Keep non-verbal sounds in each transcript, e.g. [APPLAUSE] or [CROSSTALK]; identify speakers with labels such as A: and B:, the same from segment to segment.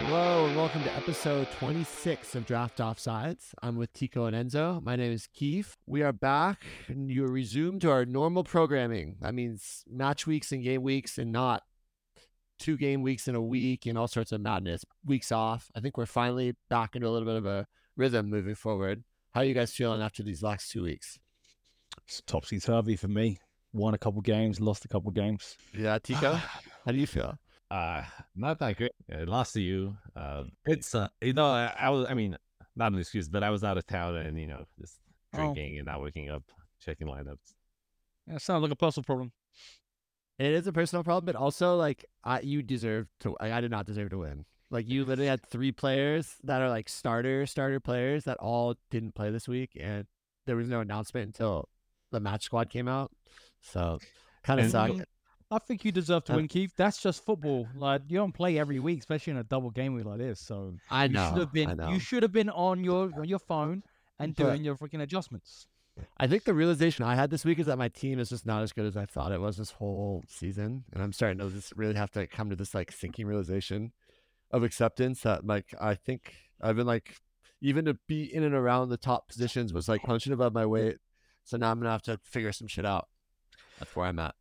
A: Hello and welcome to episode 26 of Draft Offsides. I'm with Tiko and Enzo. My name is Keith. We are back and you are resumed to our normal programming. That means match weeks and game weeks and not two game weeks in a week and all sorts of madness. Weeks off. I think we're finally back into a little bit of a rhythm moving forward. How are you guys feeling after these last two weeks?
B: It's topsy turvy for me. Won a couple games, lost a couple games.
A: Yeah, Tiko, [SIGHS] how do you feel?
C: Uh, not that great. I lost to you. Uh, it's uh, you know, I, I was. I mean, not an excuse, but I was out of town and you know, just
B: Oh.
C: drinking and not waking up, checking lineups.
B: That sounds like a personal problem.
A: It is a personal problem, but also like I, you deserve to. I, I did not deserve to win. Like you literally had three players that are like starter starter players that all didn't play this week, and there was no announcement until the match squad came out. So kind of
C: And-
A: sucked.
B: I think you deserve to
A: Uh,
B: win, Keith. That's just football. Like you don't play every week, especially in a double game week like this. So
A: I know.
B: you should have been you should have been on your on your phone and
A: But-
B: doing your freaking adjustments.
A: I think the realization I had this week is that my team is just not as good as I thought it was this whole season, and I'm starting to just really have to come to this like sinking realization of acceptance that like I think I've been like even to be in and around the top positions was like punching above my weight. So now I'm gonna have to figure some shit out. That's where I'm at.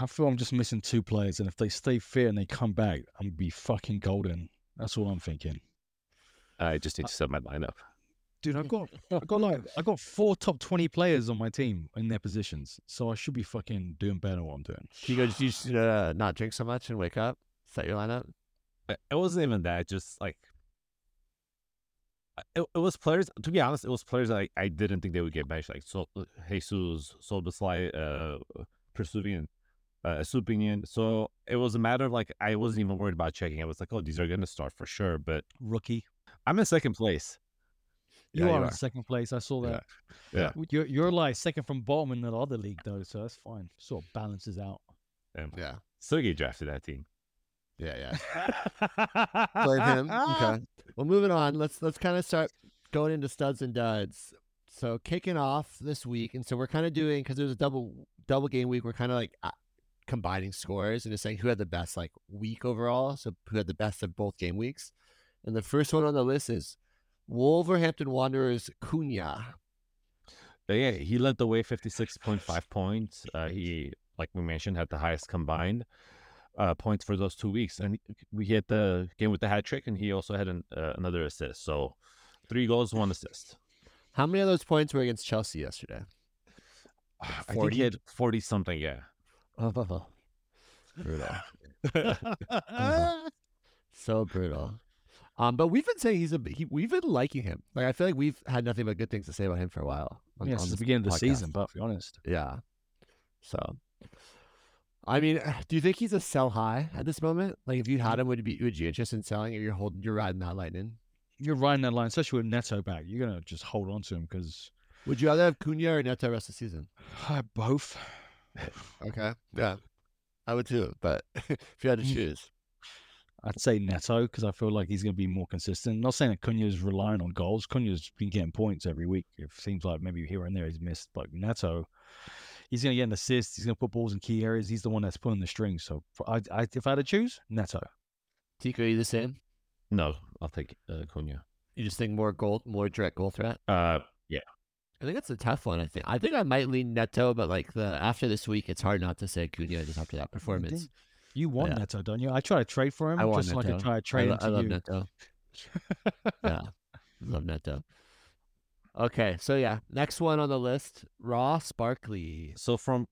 B: I feel I'm just missing two players, and if they stay fit and they come back, I'm gonna be fucking golden. That's all I'm thinking.
C: I just need to set my lineup.
B: Dude, I've got [LAUGHS] I got like I got four top twenty players on my team in their positions, so I should be fucking doing better than what I'm doing.
A: You go, you should uh, not drink so much and wake up, set your lineup.
C: It it wasn't even that. Just like it, it was players. To be honest, it was players I, I didn't think they would get benched. Like so, Jesus, Szoboszlai, uh, Persuvian, uh, Supinian. So it was a matter of like I wasn't even worried about checking. I was like, oh, these are gonna start for sure. But
B: Rookie.
C: I'm in second place.
B: You
A: Yeah,
B: are
A: you
B: in
A: are.
B: second place. I saw that.
C: Yeah.
B: You're you're like second from bottom in the other league though, so that's fine. Sort of balances out.
C: Um,
A: Yeah,
C: Sergey drafted that team.
A: yeah, yeah. [LAUGHS] Blame him. Okay. Well, moving on. Let's let's kind of start going into studs and duds. So kicking off this week, and so we're kind of doing because there's a double double game week. We're kind of like uh, combining scores and just saying who had the best like week overall. So who had the best of both game weeks. And the first one on the list is Wolverhampton Wanderers Cunha.
C: Yeah, he led the way, fifty-six point five [SIGHS] points. Uh, he, like we mentioned, had the highest combined uh, points for those two weeks, and we hit the game with the hat trick, and he also had an, uh, another assist. So three goals, one assist.
A: How many of those points were against Chelsea yesterday? [SIGHS]
C: I think he had forty something. Yeah. [LAUGHS]
A: Brutal. [LAUGHS] So brutal. Um, but we've been saying he's a he, we've been liking him. Like I feel like we've had nothing but good things to say about him for a while. on-
B: yeah,
A: on
B: since the beginning of the
A: podcast.
B: season, but to be honest.
A: Yeah. So, I mean, [SIGHS] do you think he's a sell high at this moment? Like, if you had him, would you be would you interested in selling, or you're holding, you're riding that lightning?
B: You're riding that line, especially with Neto back. You're gonna just hold on to him because
A: Would you rather have Cunha or Neto rest of the season? [SIGHS]
B: both.
A: Okay. Yeah, I would too. But [LAUGHS] if you had to
B: Mm.
A: choose,
B: I'd say Neto because I feel like he's going to be more consistent. Not saying that Cunha's relying on goals. Cunha's been getting points every week. It seems like maybe here and there he's missed, but Neto, he's going to get an assist. He's going to put balls in key areas. He's the one that's pulling the strings. So for- I, I, if I had to choose, Neto.
A: Tiko, are you the same?
C: No, I'll take uh, Cunha.
A: You just think more goal, more direct goal threat?
C: Uh,
A: I think that's a tough one. I think I think I might lean Neto, but like the after this week, it's hard not to say Cunha just after that performance.
B: You want
A: Yeah.
B: Neto, don't you? I try to trade for him
A: I want
B: just like I
A: Neto.
B: try to
A: I,
B: trade
A: lo-
B: him
A: I love
B: you.
A: Neto. [LAUGHS] yeah, love Neto. Okay, so yeah, next one on the list, Ross Barkley.
C: so from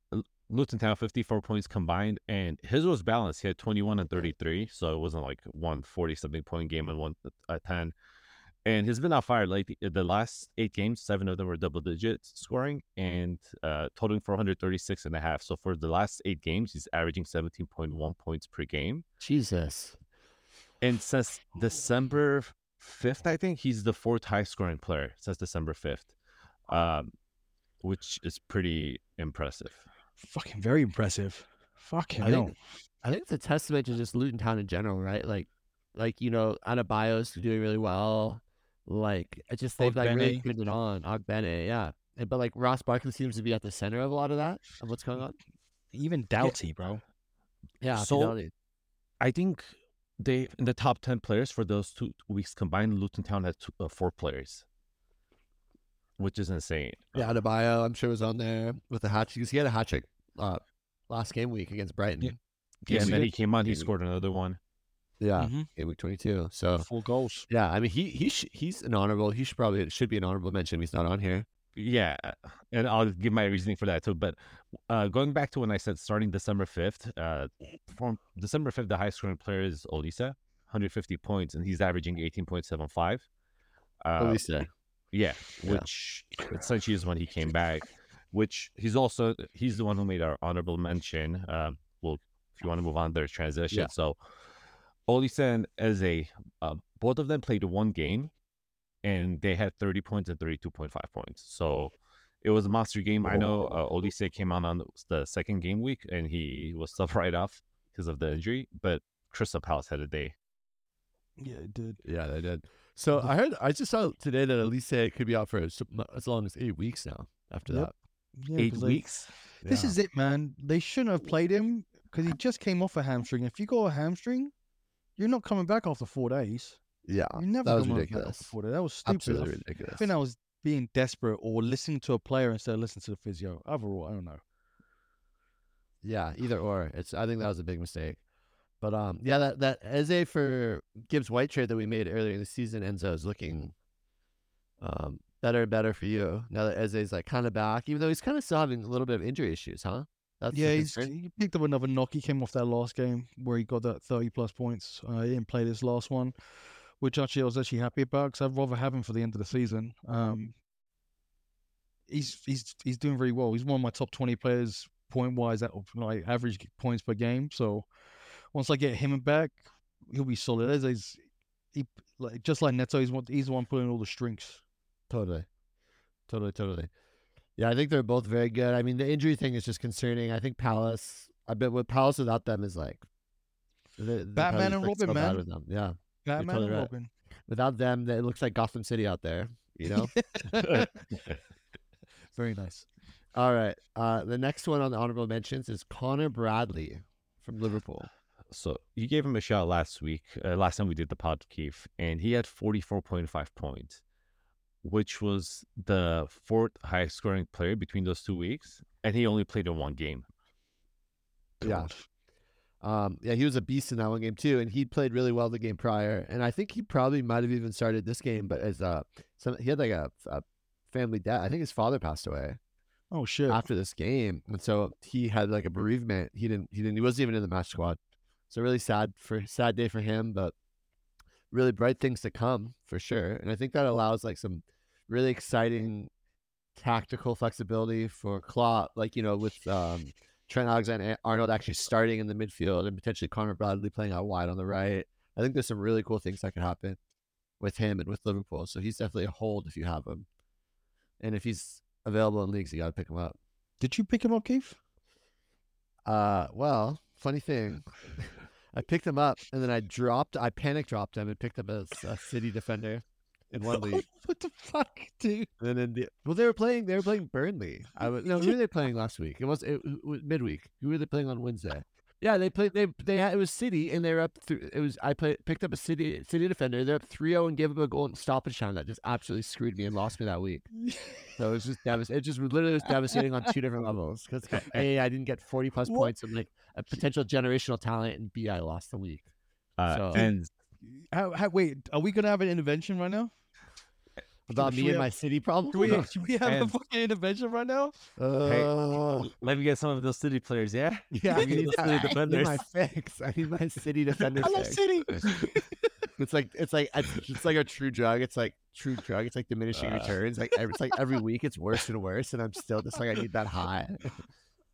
C: Luton Town, fifty-four points combined, and his was balanced. He had twenty-one and thirty-three, so it wasn't like one forty-something point game and one uh, ten. And he's been on fire lately. The last eight games, seven of them were double digits scoring and uh, totaling for 136 and a half. So for the last eight games, he's averaging 17.1 points per game.
A: Jesus,
C: And since December 5th, I think he's the fourth high scoring player since December 5th, um, which is pretty impressive.
B: Fucking very impressive. Fucking
A: I
B: hell.
A: think I think it's a testament to just Luton Town in general, right? Like, like you know, Anabios doing really well. Like, it just they've like really turned it on. Ogbene, yeah. And- But like Ross Barkley seems to be at the center of a lot of that of what's going on.
B: Even Doughty, bro.
A: Yeah,
C: So-. I think they in the top ten players for those two weeks combined, Luton Town had two, uh, four players, which is insane.
A: Yeah, Adebayo, I'm sure was on there with a hat trick because he had a hat trick uh, last game week against Brighton.
B: Yeah.
C: Yeah, and then he came on, he scored another one.
A: Yeah,
B: Mhm.
A: game week 22. So
B: Four goals.
A: yeah, I mean he he sh- he's an honorable. He should probably it should be an honorable mention. He's not on here.
C: Yeah, and I'll give my reasoning for that too. But uh, going back to when I said starting December fifth, uh, from December fifth, the highest scoring player is Olise, 150 points, and he's averaging 18.75.
A: At
C: Uh,
A: least there.
C: yeah,
A: Yeah.
C: which essentially is when he came back. Which he's also he's the one who made our honorable mention. Um, well, if you want to move on, there's transition.
A: Yeah.
C: So Olise and Eze, uh, both of them played one game, and they had 30 points and 32.5 points. So it was a monster game. I know uh, Olise came on on the- the second game week, and he was [LAUGHS] subbed right off because of the injury. But Crystal Palace had a day.
B: Yeah, it did.
A: Yeah, they did. So I heard I just saw today that Olise could be out for as, as long as eight weeks now. After
B: Yep.
A: that,
B: Yeah,
C: Eight
B: 'cause they-
C: weeks.
B: This
A: Yeah.
B: is it, man. They shouldn't have played him because he just came off a hamstring. If you got a hamstring, you're not coming back after four days.
A: yeah,
B: You're never
A: that was
B: back
A: ridiculous.
B: after four days. That was stupid. I
A: Absolutely
B: f-
A: ridiculous.
B: I think I was being desperate or listening to a player instead of listening to the physio. Overall, I don't know.
A: Yeah, either or. It's I think that was a big mistake. But um, yeah, that that Eze for Gibbs White trade that we made earlier in the season, Enzo is looking um better and better for you now that Eze's like kind of back, even though he's kind of still having a little bit of injury issues, huh? That's
B: yeah, he's, he picked up another knock. He came off that last game where he got that 30 plus points. Uh, he didn't play this last one, which actually I was actually happy about because I'd rather have him for the end of the season. Um, he's he's he's doing very well. He's one of my top 20 players point wise at like average points per game. So once I get him back, he'll be solid. As he's he like just like Neto, he's one he's the one pulling all the strings.
A: Totally. Totally, totally. Yeah, I think they're both very good. I mean, the injury thing is just concerning. I think Palace, I bet what Palace without them is like they- they
B: Batman and
A: look so
B: Robin,
A: bad
B: man.
A: with them. Yeah,
B: Batman
A: totally
B: and
A: right.
B: Robin.
A: without them, it looks like Gotham City out there. You know. [LAUGHS]
B: very nice.
A: All right. Uh, the next one on the honorable mentions is Connor Bradley from Liverpool.
C: So you gave him a shot last week, uh, last time we did the pod, Keith, and he had 44.5 points, which was the fourth highest scoring player between those two weeks, and he only played in one game.
A: Yeah. Um, yeah, he was a beast in that one game too, and he played really well the game prior. And I think he probably might have even started this game, but as uh, some he had like a, a family death. I think his father passed away
B: Oh shit.
A: after this game, and so he had like a bereavement. He didn't. He didn't. He wasn't even in the match squad. So really sad for sad day for him, but really bright things to come for sure. And I think that allows like some really exciting tactical flexibility for Klopp, like you know with um, Trent Alexander Arnold actually starting in the midfield and potentially Connor Bradley playing out wide on the right. I think there's some really cool things that could happen with him and with Liverpool. So he's definitely a hold if you have him, and if he's available in leagues, you got to pick him up.
B: Did you pick him up, Keith?
A: Uh, well, funny thing, [LAUGHS] I picked him up and then I dropped, I panic dropped him and picked up a, a city defender in one [LAUGHS] league.
B: what the fuck, dude?
A: And then the well, they were playing, they were playing Burnley. I was no, who were they playing last week? It was it, it was midweek. Who were they playing on Wednesday? Yeah, they played. They they had, it was City and they were up. Th- it was I played picked up a City City defender. They're up 3-0 and gave up a goal and stoppage time that just absolutely screwed me and lost me that week. So it was just devastating. It just literally was devastating on two different levels. Because [LAUGHS] a, I didn't get forty plus
B: What?
A: points and like a potential generational talent, and b, I lost the week.
C: Uh,
A: So-
C: and
B: How, how, wait, are we gonna have an intervention right now?
A: About me and my city problem.
B: Should we, [LAUGHS] should we have a fucking intervention right now?
A: Uh,
C: let me get some of those city players, yeah? [LAUGHS]
A: yeah, I need,
C: those [LAUGHS]
A: I
C: city
A: need
C: defenders.
A: my fix. I need my city defenders.
B: I love
A: fix.
B: City.
A: It's like it's like it's, it's like a true drug. It's like true drug. It's like diminishing
C: Uh.
A: returns. Like every, it's like every week it's worse and worse, and I'm still just like I need that high.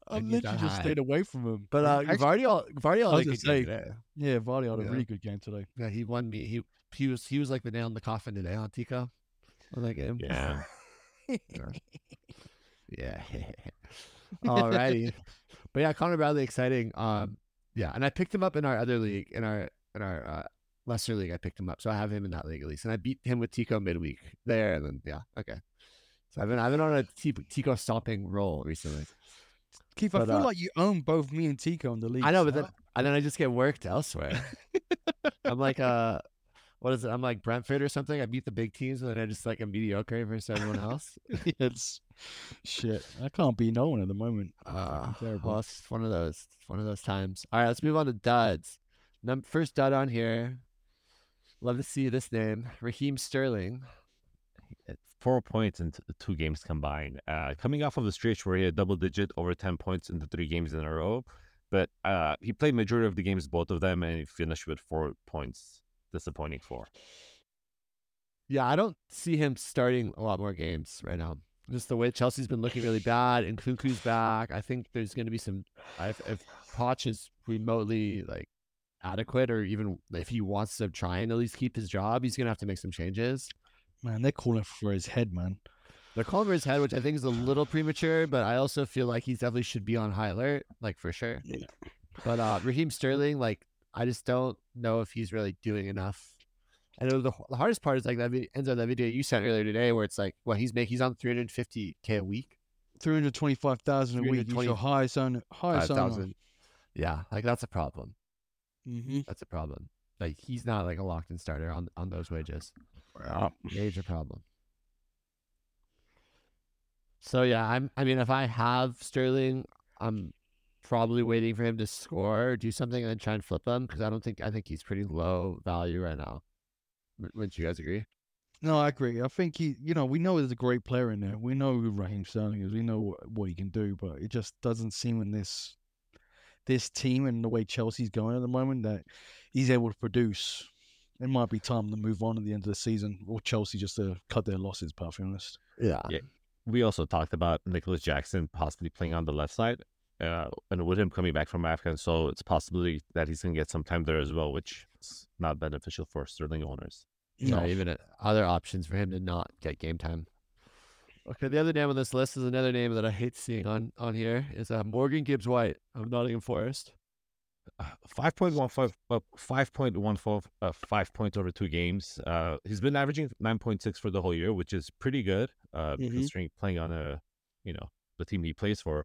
A: I
B: I literally just
A: high.
B: stayed away from him.
A: But uh,
B: Actually,
A: Vardy, Vardy,
B: I was
A: like
B: gonna
A: a
B: say-
A: good today.
B: yeah, Vardy had a
A: Yeah.
B: really good game today.
A: Yeah, he won me. He he was he was like the nail in the coffin today on Tiko. On that game.
C: Yeah. [LAUGHS]
A: Yeah. Alrighty. but yeah, Connor Bradley exciting. Um yeah, and I picked him up in our other league, in our in our uh lesser league, I picked him up. So I have him in that league at least. And I beat him with Tiko midweek there and then yeah, okay. So I've been I've been on a T- Tiko stomping roll recently.
B: Keith, I feel
A: uh,
B: like you own both me and Tiko in the league.
A: I know, but then and then I just get worked elsewhere. [LAUGHS] I'm like uh what is it? I'm like Brentford or something. I beat the big teams and then I just like a mediocre versus everyone else. [LAUGHS]
B: it's shit. I can't be no one at the moment.
A: Uh,
B: terrible.
A: well, it's one of those. One of those times. All right, let's move on to duds. Num- first dud on here. Love to see this name, Raheem Sterling.
C: It's four points in t- two games combined. Uh, coming off of the stretch where he had double digit over 10 points in the three games in a row. But uh, he played majority of the games, both of them, and he finished with four points. Disappointing for.
A: Yeah, I don't see him starting a lot more games right now. Just the way Chelsea's been looking really bad, and Kuku's back. I think there's going to be some. If, if Poch is remotely like adequate, or even if he wants to try and at least keep his job, he's going to have to make some changes.
B: Man, they're calling for his head, man.
A: They're calling for his head, which I think is a little premature, but I also feel like he definitely should be on high alert, like for sure.
B: Yeah.
A: But uh Raheem Sterling, like I just don't know if he's really doing enough. I know the, the hardest part is like that video, ends on that video you sent earlier today, where it's like, well, he's making he's on 350k a week,
B: Three hundred twenty-five thousand a week.
A: 320
B: your highest owner. Highest.
A: 5,000. Yeah, like that's a problem.
B: Mm-hmm.
A: That's a problem. Like he's not like a locked in starter on on those wages. Major problem. So yeah, I'm. I mean, if I have Sterling, I'm probably waiting for him to score or do something and then try and flip him because I don't think I think he's pretty low value right now. Wouldn't you guys agree?
B: No, I agree. I think he, you know, we know there's a great player in there. We know who Raheem Sterling is. We know what, what he can do, but it just doesn't seem in this this team and the way Chelsea's going at the moment that he's able to produce. It might be time to move on at the end of the season, or Chelsea just to cut their losses. Perfectly honest.
A: Yeah.
C: Yeah. We also talked about Nicolas Jackson possibly playing on the left side, uh, and with him coming back from Africa, so it's possibly that he's going to get some time there as well, which is not beneficial for Sterling owners.
A: No, even uh, other options for him to not get game time. Okay, the other name on this list is another name that I hate seeing on on here is uh, Morgan Gibbs White of Nottingham Forest.
C: Uh, Five point one five, uh, five point one four, uh, five points over two games. Uh, he's been averaging nine point six for the whole year, which is pretty good, uh,
B: Mhm.
C: considering playing on a, you know, the team he plays for.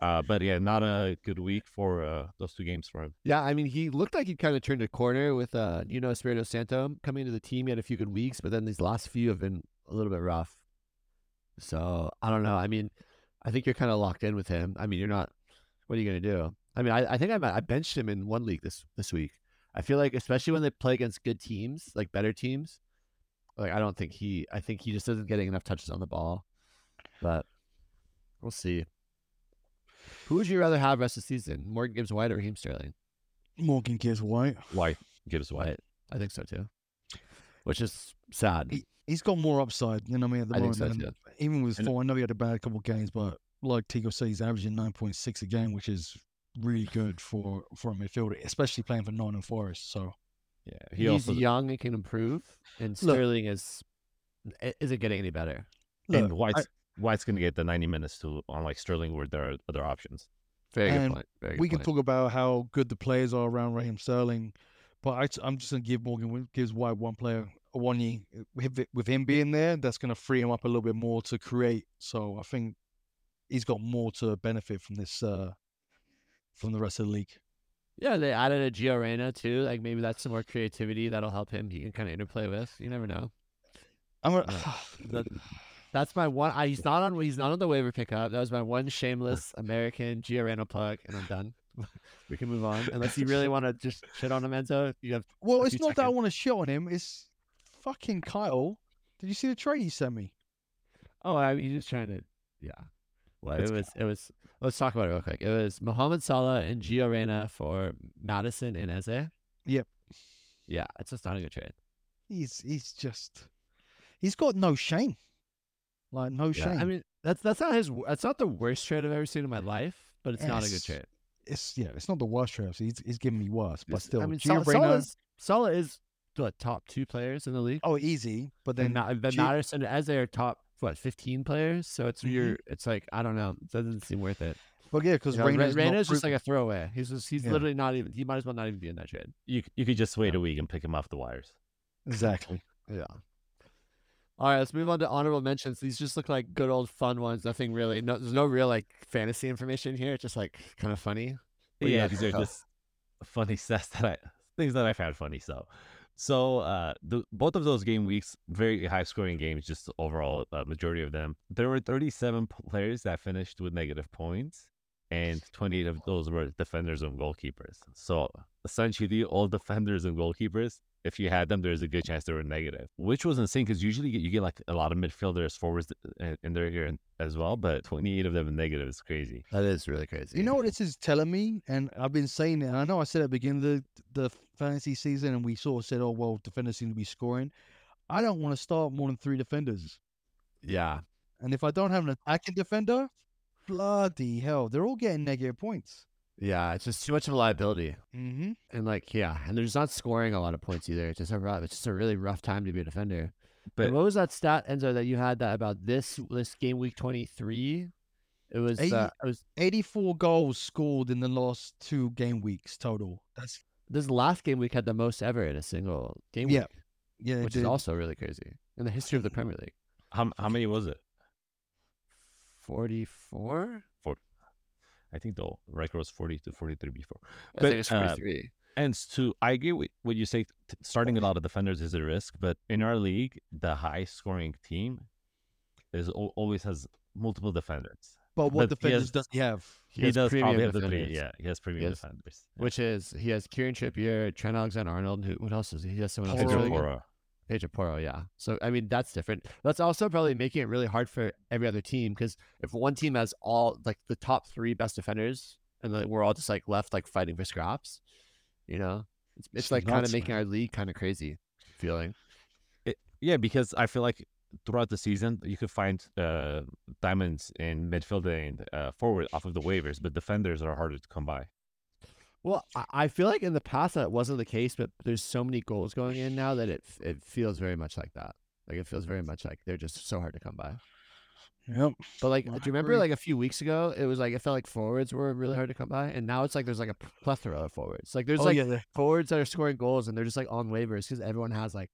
C: Uh, but yeah, not a good week for uh, those two games for him.
A: Yeah, I mean, he looked like he kind of turned a corner with uh, you know, Espirito Santo coming to the team. He had a few good weeks, but then these last few have been a little bit rough. So I don't know. I mean, I think you're kind of locked in with him. I mean, you're not. What are you gonna do? I mean, I, I think I I benched him in one league this this week. I feel like, especially when they play against good teams, like better teams, like I don't think he. I think he just isn't getting enough touches on the ball. But we'll see. Who would you rather have rest of the season? Morgan Gibbs White or Raheem Sterling?
B: Morgan Gibbs White.
C: White Gibbs White.
A: White. I think so too. Which is sad.
B: He, he's got more upside. You know what I mean? At the
A: I think
B: moment,
A: so
B: and
A: too.
B: even with
C: And-
B: four, I know he had a bad couple of games, but like Tiko said, he's averaging nine point six a game, which is really good for for a midfielder, especially playing for Nottingham Forest. So
C: Yeah, he
A: He's
C: also
A: young and can improve, and
B: Look-
A: Sterling is isn't getting any better.
C: and
B: look,
C: White's White's going to get the ninety minutes to unlike Sterling, where there are other options.
A: Very
B: And
A: good point. Very good
B: we can
A: point.
B: talk about how good the players are around Raheem Sterling, but I, am just gonna give Morgan Gibbs White one player a one year with, with him being there. That's gonna free him up a little bit more to create. So I think he's got more to benefit from this uh from the rest of the league.
A: Yeah, they added a Gio Reyna too. Like maybe that's some more creativity that'll help him. He can kind of interplay with. You never know.
B: I'm gonna, [SIGHS]
A: That- That's my one. I, he's not on. He's not on the waiver pickup. That was my one shameless American Gio Reyna plug, and I'm done. [LAUGHS] we can move on. Unless you really want to just shit on him, Enzo. You have.
B: well, it's not that I want to shit on him. It's fucking Kyle. Did you see the trade he sent me?
A: Oh, I, he's just trying to. Yeah. Well, it was. It was. Let's talk about it real quick. It was Mohamed Salah and Gio Reyna for Maddison and Eze.
B: Yep.
A: Yeah, it's just not a good trade.
B: He's he's just he's got no shame. Like no
A: Yeah,
B: shame.
A: I mean, that's that's not his. That's not the worst trade I've ever seen in my life, but it's not a good trade.
B: it's yeah, it's not the worst trade. He's he's giving me worse, but
A: It's-
B: still,
A: I mean,
B: Gio
A: Salah, Salah is, Salah is what top two players in the league.
B: oh easy, but
A: then
B: then
A: Ma- then
B: Gio-
A: Maddison and Eze are top what fifteen players. So it's
B: Mhm.
A: your. It's like I don't know. It doesn't seem worth it.
B: But yeah, because
A: You know, Re-
B: Reyna's,
A: Reyna's just like a throwaway. He's just, he's
B: Yeah.
A: literally not even. He might as well not even be in that trade.
C: You you could just wait
A: Yeah.
C: a week and pick him off the wires.
B: exactly.
A: Yeah. All right, let's move on to honorable mentions. These just look like good old fun ones. Nothing really. No, there's no real like fantasy information here. It's just like kind of funny. What
C: yeah, these are just [LAUGHS] funny stats that I things that I found funny. So, so uh, the, both of those game weeks, very high scoring games, just overall uh, majority of them. There were 37 players that finished with negative points, and 28 of those were defenders and goalkeepers. So essentially, all defenders and goalkeepers if you had them, there's a good chance they were negative, which was insane because usually you get, like a lot of midfielders, forwards uh, in, in there here as well, but 28 of them negative is crazy.
A: That is really crazy.
B: You know what this is telling me, and I've been saying it. I know I said at the beginning of the, the fantasy season, and we sort of said, "Oh well, defenders seem to be scoring." I don't want to start more than three defenders.
A: Yeah,
B: and if I don't have an attacking defender, bloody hell, they're all getting negative points.
A: Yeah, it's just too much of a liability.
B: Mm-hmm.
A: And like, yeah, and they're just not scoring a lot of points either. It's just a rough, it's just a really rough time to be a defender. But and what was that stat, Enzo, that you had that about this this game week twenty three? It was 80, uh, it was
B: eighty four goals scored in the last two game weeks total. That's
A: this last game week had the most ever in a single game
B: yeah.
A: week.
B: Yeah,
A: which is also really crazy in the history of the Premier League.
C: How how many was it?
A: Forty four.
C: I think the record was 40 to 43 before.
A: I but, think it's 43.
C: Uh, and to, I agree with what you say, t- starting a lot of defenders is a risk, but in our league, the high scoring team is always has multiple defenders.
B: But what but defenders he has, does he have?
C: He, he does probably have the three. Yeah, he has premium he has, defenders.
A: Which is, he has Kieran Trippier, Trent Alexander Arnold. Who, what else is he? He has someone else. Pedro Porro. Pedro Porro, yeah. So, I mean, that's different. That's also probably making it really hard for every other team because if one team has all like the top three best defenders and then we're all just like left like fighting for scraps, you know, it's, it's like kind of making our league kind of crazy feeling.
C: It, yeah, because I feel like throughout the season you could find uh, diamonds in midfield and uh, forward off of the waivers, but defenders are harder to come by.
A: Well, I feel like in the past that wasn't the case, but there's so many goals going in now that it it feels very much like that. Like it feels very much like they're just so hard to come by.
B: Yep.
A: But like, do you remember like a few weeks ago, it was like it felt like forwards were really hard to come by, and now it's like there's like a plethora of forwards. Like there's oh, like yeah, forwards that are scoring goals, and they're just like on waivers because everyone has like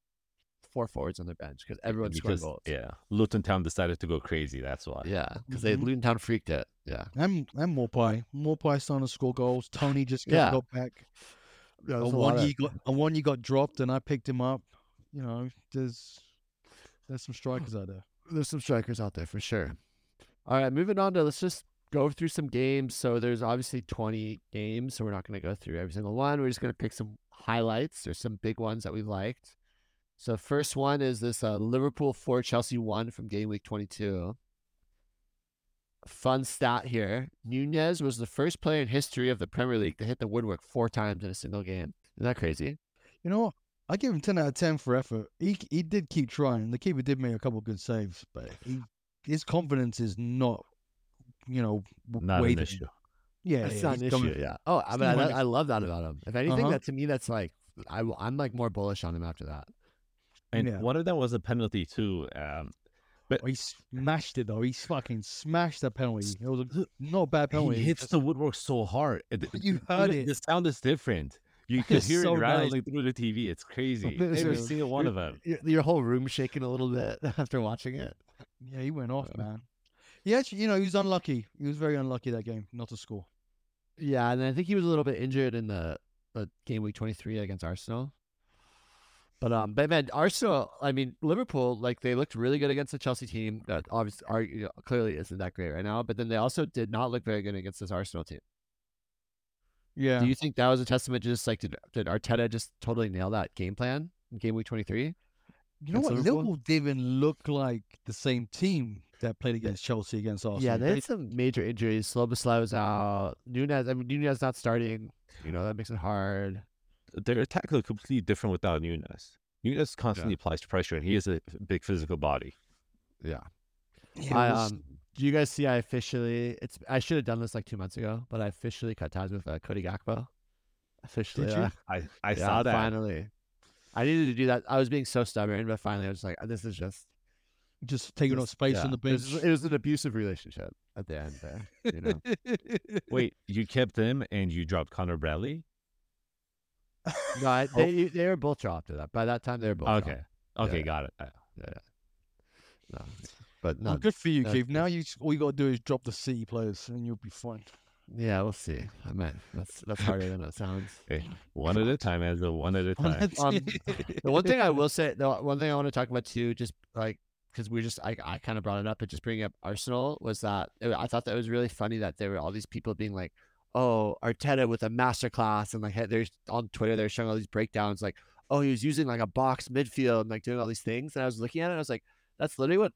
A: four forwards on their bench because everyone's because, scoring goals.
C: Yeah, Luton Town decided to go crazy. That's why.
A: Yeah, because mm-hmm. they Luton Town freaked it. Yeah,
B: and and Maupay, Maupay starting to score goals. Toney just got, yeah. got back. Yeah, a one you got a one you got dropped, and I picked him up. You know, there's there's some strikers out there.
A: There's some strikers out there for sure. All right, moving on to let's just go through some games. So there's obviously 20 games, so we're not going to go through every single one. We're just going to pick some highlights or some big ones that we liked. So first one is this uh, Liverpool four Chelsea one from game week twenty two. Fun stat here: Nunez was the first player in history of the Premier League to hit the woodwork four times in a single game. Isn't that crazy?
B: You know, I give him ten out of ten for effort. He he did keep trying. The keeper did make a couple good saves, but he, his confidence is not, you know,
C: not an issue.
A: Yeah, it's yeah, not an issue. Yeah. Oh, I mean, I, I, love that about him. If anything, uh-huh. that to me, that's like I, I'm like more bullish on him after that.
C: And yeah. one of them was a penalty too. Um,
B: but oh, he smashed it though. He fucking smashed that penalty. It was a, not a bad penalty.
C: He hits just... the woodwork so hard. [LAUGHS]
B: You heard it.
C: The sound is different. You [LAUGHS] can hear so it rattling nice. through the TV. It's crazy. Every single one of them.
A: Your, your, whole room shaking a little bit [LAUGHS] after watching it.
B: Yeah, he went off, man. He actually, you know, he was unlucky. He was very unlucky that game not to score.
A: Yeah, and I think he was a little bit injured in the, the game week 23 against Arsenal. But um, but man, Arsenal. I mean, Liverpool. Like they looked really good against the Chelsea team. That obviously are, you know, clearly isn't that great right now. But then they also did not look very good against this Arsenal team.
B: Yeah.
A: Do you think that was a testament? To just like did, did Arteta just totally nail that game plan in game week twenty three?
B: You know what? Liverpool? Liverpool didn't look like the same team that played against Chelsea against Arsenal.
A: Yeah, they had some major injuries. Szoboszlai was out. Nunez. I mean, Nunez not starting. You know that makes it hard
C: their attack look completely different without Nunez. Nunez constantly yeah. applies pressure, and he has a big physical body.
A: Yeah. yeah I, um, do you guys see? I officially it's I should have done this like two months ago, but I officially cut ties with uh, Cody Gakpo. Officially,
C: uh, I I yeah, saw that
A: finally. I needed to do that. I was being so stubborn, but finally, I was like, "This is just
B: just taking up space on the bench."
A: It was, it was, an abusive relationship at the end there. You know. [LAUGHS]
C: Wait, you kept him and you dropped Connor Bradley?
A: No, I, oh. they they were both dropped at that. By that time, they were both
C: okay.
A: Dropped.
C: Okay, yeah. got it. Yeah.
A: yeah. No, but
B: no, oh, good for you, Keith. Now you all you got to do is drop the C players, and you'll be fine.
A: Yeah, we'll see. I meant that's that's harder than it sounds. [LAUGHS]
C: Hey, one at a time, as a one at a time.
A: Um, The one thing I will say, the one thing I want to talk about too, just like because we just I, I kind of brought it up, but just bringing up Arsenal was that I thought that was really funny that there were all these people being like, "Oh, Arteta with a masterclass," and like they're on Twitter they're showing all these breakdowns like, "Oh, he was using like a box midfield and like doing all these things," and I was looking at it, and I was like, "That's literally what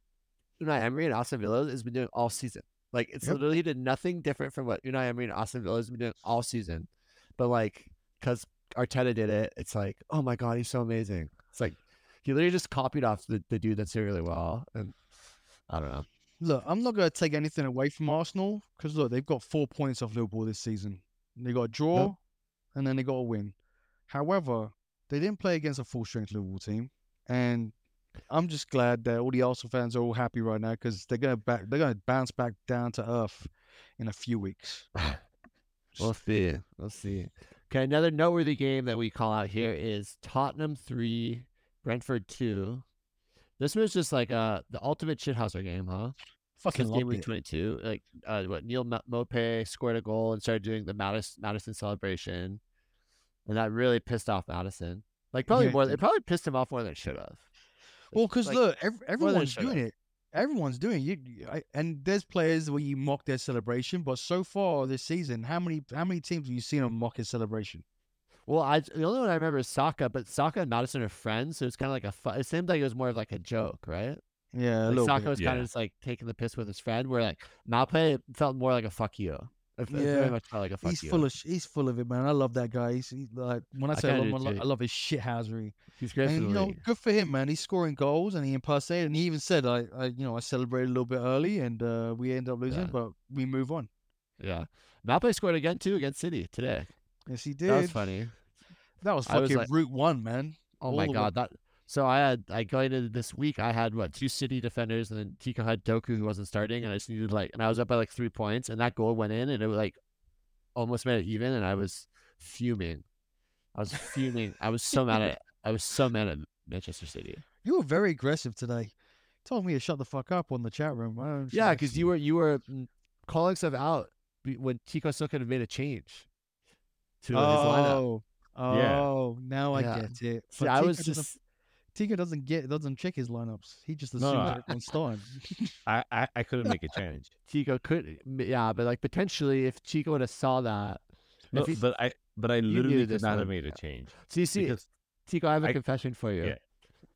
A: Unai Emery and Aston Villa has been doing all season." Like it's
D: Yep.
A: literally he did nothing different from what Unai Emery and Aston Villa has been doing all season, but like because Arteta did it, it's like, oh my god, he's so amazing. It's like he literally just copied off the, the dude that's doing really well, and I don't know.
B: Look, I'm not going to take anything away from Arsenal because look, they've got four points off Liverpool this season. They got a draw, and then they got a win. However, they didn't play against a full strength Liverpool team, and I'm just glad that all the Arsenal fans are all happy right now because they're gonna back, they're gonna bounce back down to earth in a few weeks. [LAUGHS]
A: We'll see. We'll see. Okay, another noteworthy game that we call out here is Tottenham three, Brentford two. This was just like uh the ultimate shithouser game, huh?
B: Fucking
A: game week twenty two, like uh, what Neal Maupay scored a goal and started doing the Maddison Maddison celebration, and that really pissed off Maddison. Like probably
B: Yeah,
A: more, it probably pissed him off more than it should have.
B: Well, because
A: like,
B: look, ev-
A: than
B: everyone's doing it. Everyone's doing it. You- I, and there's players where you mock their celebration, but so far this season, how many how many teams have you seen them mock his celebration?
A: Well, I the only one I remember is Saka, but Saka and Maddison are friends, so it's kind of like a. Fu- it seemed like it was more of like a joke, right?
B: Yeah, a
A: Like Saka
B: bit.
A: was kind of just like taking the piss with his friend, where like Maupay felt more like a fuck you. It, it very
B: Yeah.
A: much felt like a fuck
B: He's
A: you.
B: full of he's full of it, man. I love that guy. He's, he's like when I say I love, him, I, lo-
A: too.
B: I love his shithousery.
A: He's great for
B: And you know, good for him, man. He's scoring goals and he impersonated. And he even said, "I, I you know, I celebrated a little bit early and uh, we ended up losing,
A: Yeah.
B: but we move on."
A: Yeah, Maupay scored again too against City today.
B: Yes, he did.
A: That was funny.
B: That was
A: I was
B: fucking
A: like-
B: route one, man.
A: Oh
B: All
A: my
B: the way-
A: god, that. So I had I going into this week I had what two City defenders and then Tiko had Doku who wasn't starting and I just needed like and I was up by like three points and that goal went in and it was like almost made it even and I was fuming. I was fuming. I was so mad at [LAUGHS] I was so mad at Manchester City.
B: You were very aggressive today. You Told me to shut the fuck up on the chat room.
A: Yeah, because you were you were mm, calling stuff out when Tiko still could have made a change to his lineup.
B: Oh,
C: Yeah.
B: oh, now I
A: Yeah.
B: get it.
A: See, I was just
B: Tiko doesn't get doesn't check his lineups. He just assumes
C: no,
B: that
C: I-
B: everyone's. [LAUGHS]
C: I, I, I couldn't make a change. [LAUGHS]
A: Tiko could yeah, but like potentially if Tiko would have saw that.
C: No, but I but I literally could not have made a change.
A: so you see, Tiko, I have a
C: I-
A: confession for you.
C: yeah.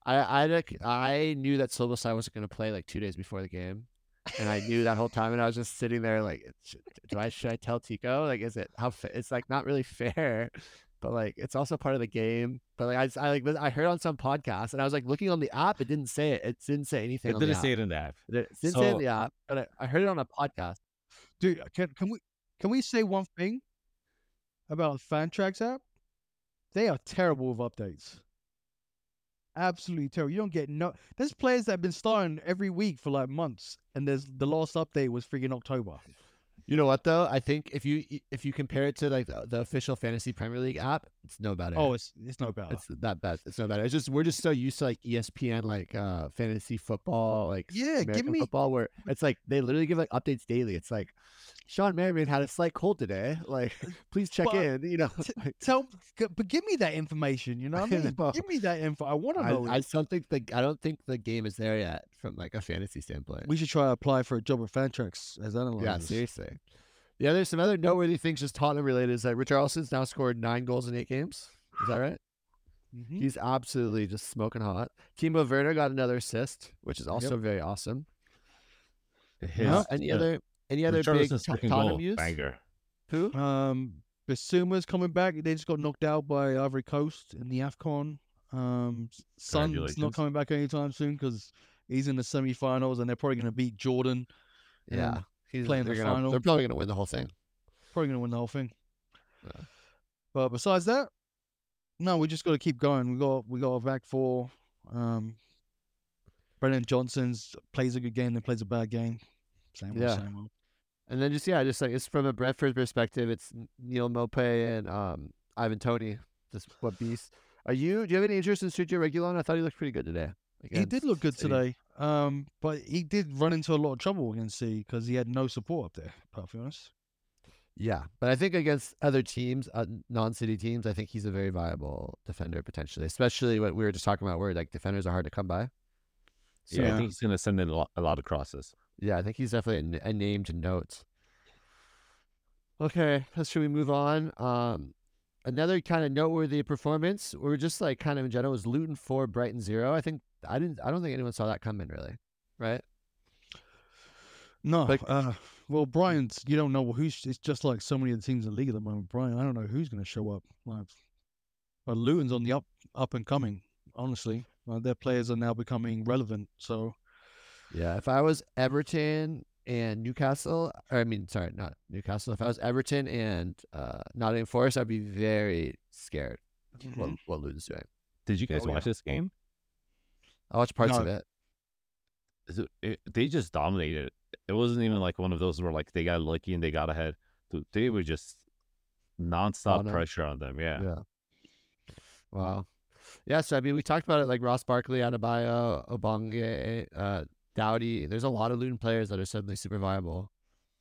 A: I I I knew that Silvestre wasn't going to play like two days before the game, and I knew that whole time, and I was just sitting there like, do I should I tell Tiko? Like, is it how fa- it's like not really [LAUGHS] fair, but like it's also part of the game. But like I just- I like I heard on some podcast, and I was like looking on the app, it didn't say it. It didn't say anything.
C: it didn't
A: the
C: say
A: app.
C: it in the app.
A: It didn't say it in the app, but I, I heard it on a podcast.
B: Dude, uh, can can we can we say one thing about Fantrax app? They are terrible with updates. Absolutely terrible. You don't get no. There's players that have been starting every week for like months, and there's the last update was freaking October.
A: You know what though? I think if you if you compare it to like the, the official fantasy Premier League app, it's no better.
B: Oh, it's it's no better.
A: It's that bad. It's no better. It's just we're just so used to like ESPN like uh fantasy football like
B: Yeah, give
A: American
B: me-
A: football where it's like they literally give like updates daily. It's like Shawne Merriman had a slight cold today. Like [LAUGHS] please check
B: But
A: in. You know, [LAUGHS] like,
B: Tell, but give me that information. You know what I [LAUGHS]
A: I
B: mean? Give me that info. I want to know.
A: I just don't think the I don't think the game is there yet from like a fantasy standpoint.
B: we should try to apply for a job at Fantrax as analyzers.
A: yeah, seriously. The other some other noteworthy things just Tottenham related is that Richarlison's now scored nine goals in eight games. Is that right?
B: Mhm.
A: He's absolutely just smoking hot. Timo Werner got another assist, which is also very awesome.
C: His,
A: Uh, any
C: uh,
A: other any other big
C: Richarlison's
A: Tot-
C: second
A: Tottenham
C: goal,
A: use?
C: banger.
A: Who?
B: Um, Bissouma's coming back. They just got knocked out by Ivory Coast in the Afcon. Um, S- Son's not coming back anytime soon because he's in the semi-finals and they're probably going to beat Jordan.
A: Yeah,
B: and
A: he's
B: playing the
A: gonna,
B: final.
A: They're probably gonna win the whole thing.
B: Probably going to win the whole thing.
A: Yeah.
B: But besides that, no, we just got to keep going. We got we got a back four. Um, Brennan Johnson's plays a good game, then plays a bad game. Same old,
A: Yeah.
B: same old.
A: And then just yeah, just like it's from a Brentford perspective, it's Neal Maupay and um Ivan Toney. Just what beast. Are you? Do you have any interest in Sergio Reguilón? I thought he looked pretty good today.
B: He did look good
A: City.
B: today, um, but he did run into a lot of trouble against City because he had no support up there. To be honest,
A: Yeah, but I think against other teams, uh, non-city teams, I think he's a very viable defender potentially, especially what we were just talking about, where like defenders are hard to come by. So,
C: Yeah, I think he's gonna send in a lot, a lot of crosses.
A: Yeah, I think he's definitely a name to note. Okay, let's should we move on? Um, another kind of noteworthy performance, or just like kind of in general, was Luton four, Brighton zero. I think I didn't. I don't think anyone saw that coming, really. Right?
B: No,
A: But-
B: uh, well, Brighton's. You don't know who's. It's just like so many of the teams in the league at the moment. Brighton, I don't know who's going to show up. Like, but Luton's on the up, up and coming. Honestly, uh, their players are now becoming relevant. So
A: Yeah. If I was Everton and Newcastle, or I mean, sorry, not Newcastle. If I was Everton and uh, Nottingham Forest, I'd be very scared what what Luton's doing.
C: Did you guys
B: Oh, yeah.
C: watch this game?
A: I watched parts
B: No.
A: of it.
C: It- it- they just dominated. It wasn't even like one of those where like they got lucky and they got ahead. They were just nonstop
A: On
C: pressure on them. Yeah.
A: Yeah. Wow. Yeah, so I mean, we talked about it like Ross Barkley, Adebayo, Ogbene, uh, Doughty. There's a lot of Luton players that are suddenly super viable.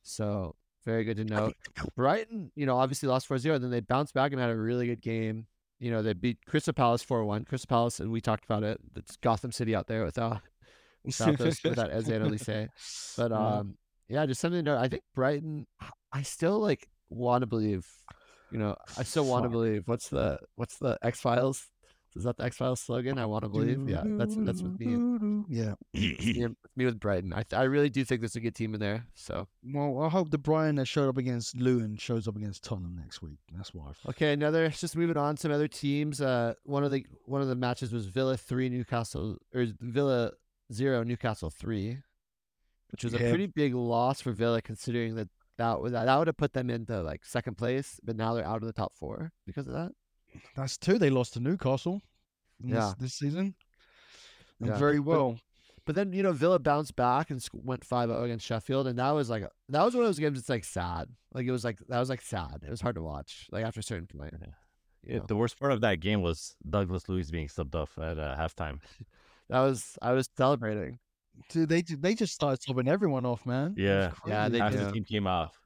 A: So very good to know. Brighton, you know, obviously lost 4-0, then they bounced back and had a really good game. You know, they beat Crystal Palace 4-1. Crystal Palace, and we talked about it. It's Gotham City out there without [LAUGHS] without those without and Olise. But [LAUGHS]
B: Yeah.
A: um, yeah, just something to note. I think Brighton. I still like want to believe. You know, I still want to believe. What's the what's the X Files? Is that the X Files slogan? I want to believe. Yeah, that's that's with me.
B: Yeah.
A: Me, me with Brighton. I I really do think there's a good team in there. So
B: Well, I hope the Brighton that showed up against Luton shows up against Tottenham next week. That's why. I
A: okay, another. Just moving on. Some other teams. Uh, one of the one of the matches was Villa three Newcastle or Villa zero Newcastle three, which was a pretty big loss for Villa considering that that would that would have put them into like second place, but now they're out of the top four because of that.
B: That's two. They lost to Newcastle. in
A: Yeah.
B: This, this season.
A: Yeah,
B: very well.
A: But then you know Villa bounced back and went 5-0 against Sheffield, and that was like that was one of those games. It's like sad. Like it was like that was like sad. It was hard to watch. Like after a certain point. you
C: It- the worst part of that game was Douglas Luiz being subbed off at uh, halftime. [LAUGHS]
A: That was I was celebrating.
B: Dude, they they just started subbing everyone off, man.
C: Yeah.
A: Yeah, they
B: crazy.
C: Half the team came off.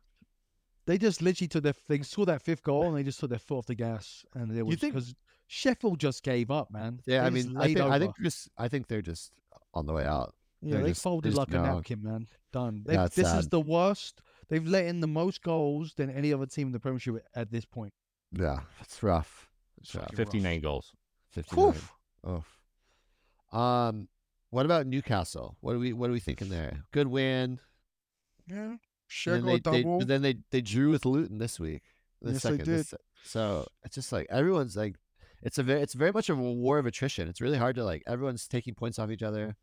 B: They just literally took their they saw that fifth goal and they just took their foot off the gas and they was
A: think-
B: because Sheffield just gave up, man.
A: Yeah,
B: They
A: I mean, I
B: laid
A: think I think just I think they're just on the way out.
B: yeah,
A: they're
B: they
A: just-
B: folded
A: just
B: like a napkin, man. Done. They've-
A: it's
B: this is the worst. They've let in the most goals than any other team in the Premiership at this point.
A: Yeah, it's rough. It's rough.
B: fucking rough.
C: 59 goals.
A: 59.
B: Oof.
A: Oh. Um, what about Newcastle? What are we what are we thinking there? Good win.
B: Yeah,
A: And
B: sure
A: then they, they- then they they drew with Luton this week. The
B: Yes, they
A: second. this- so it's just like everyone's like, it's a very it's very much a war of attrition. It's really hard to like everyone's taking points off each other.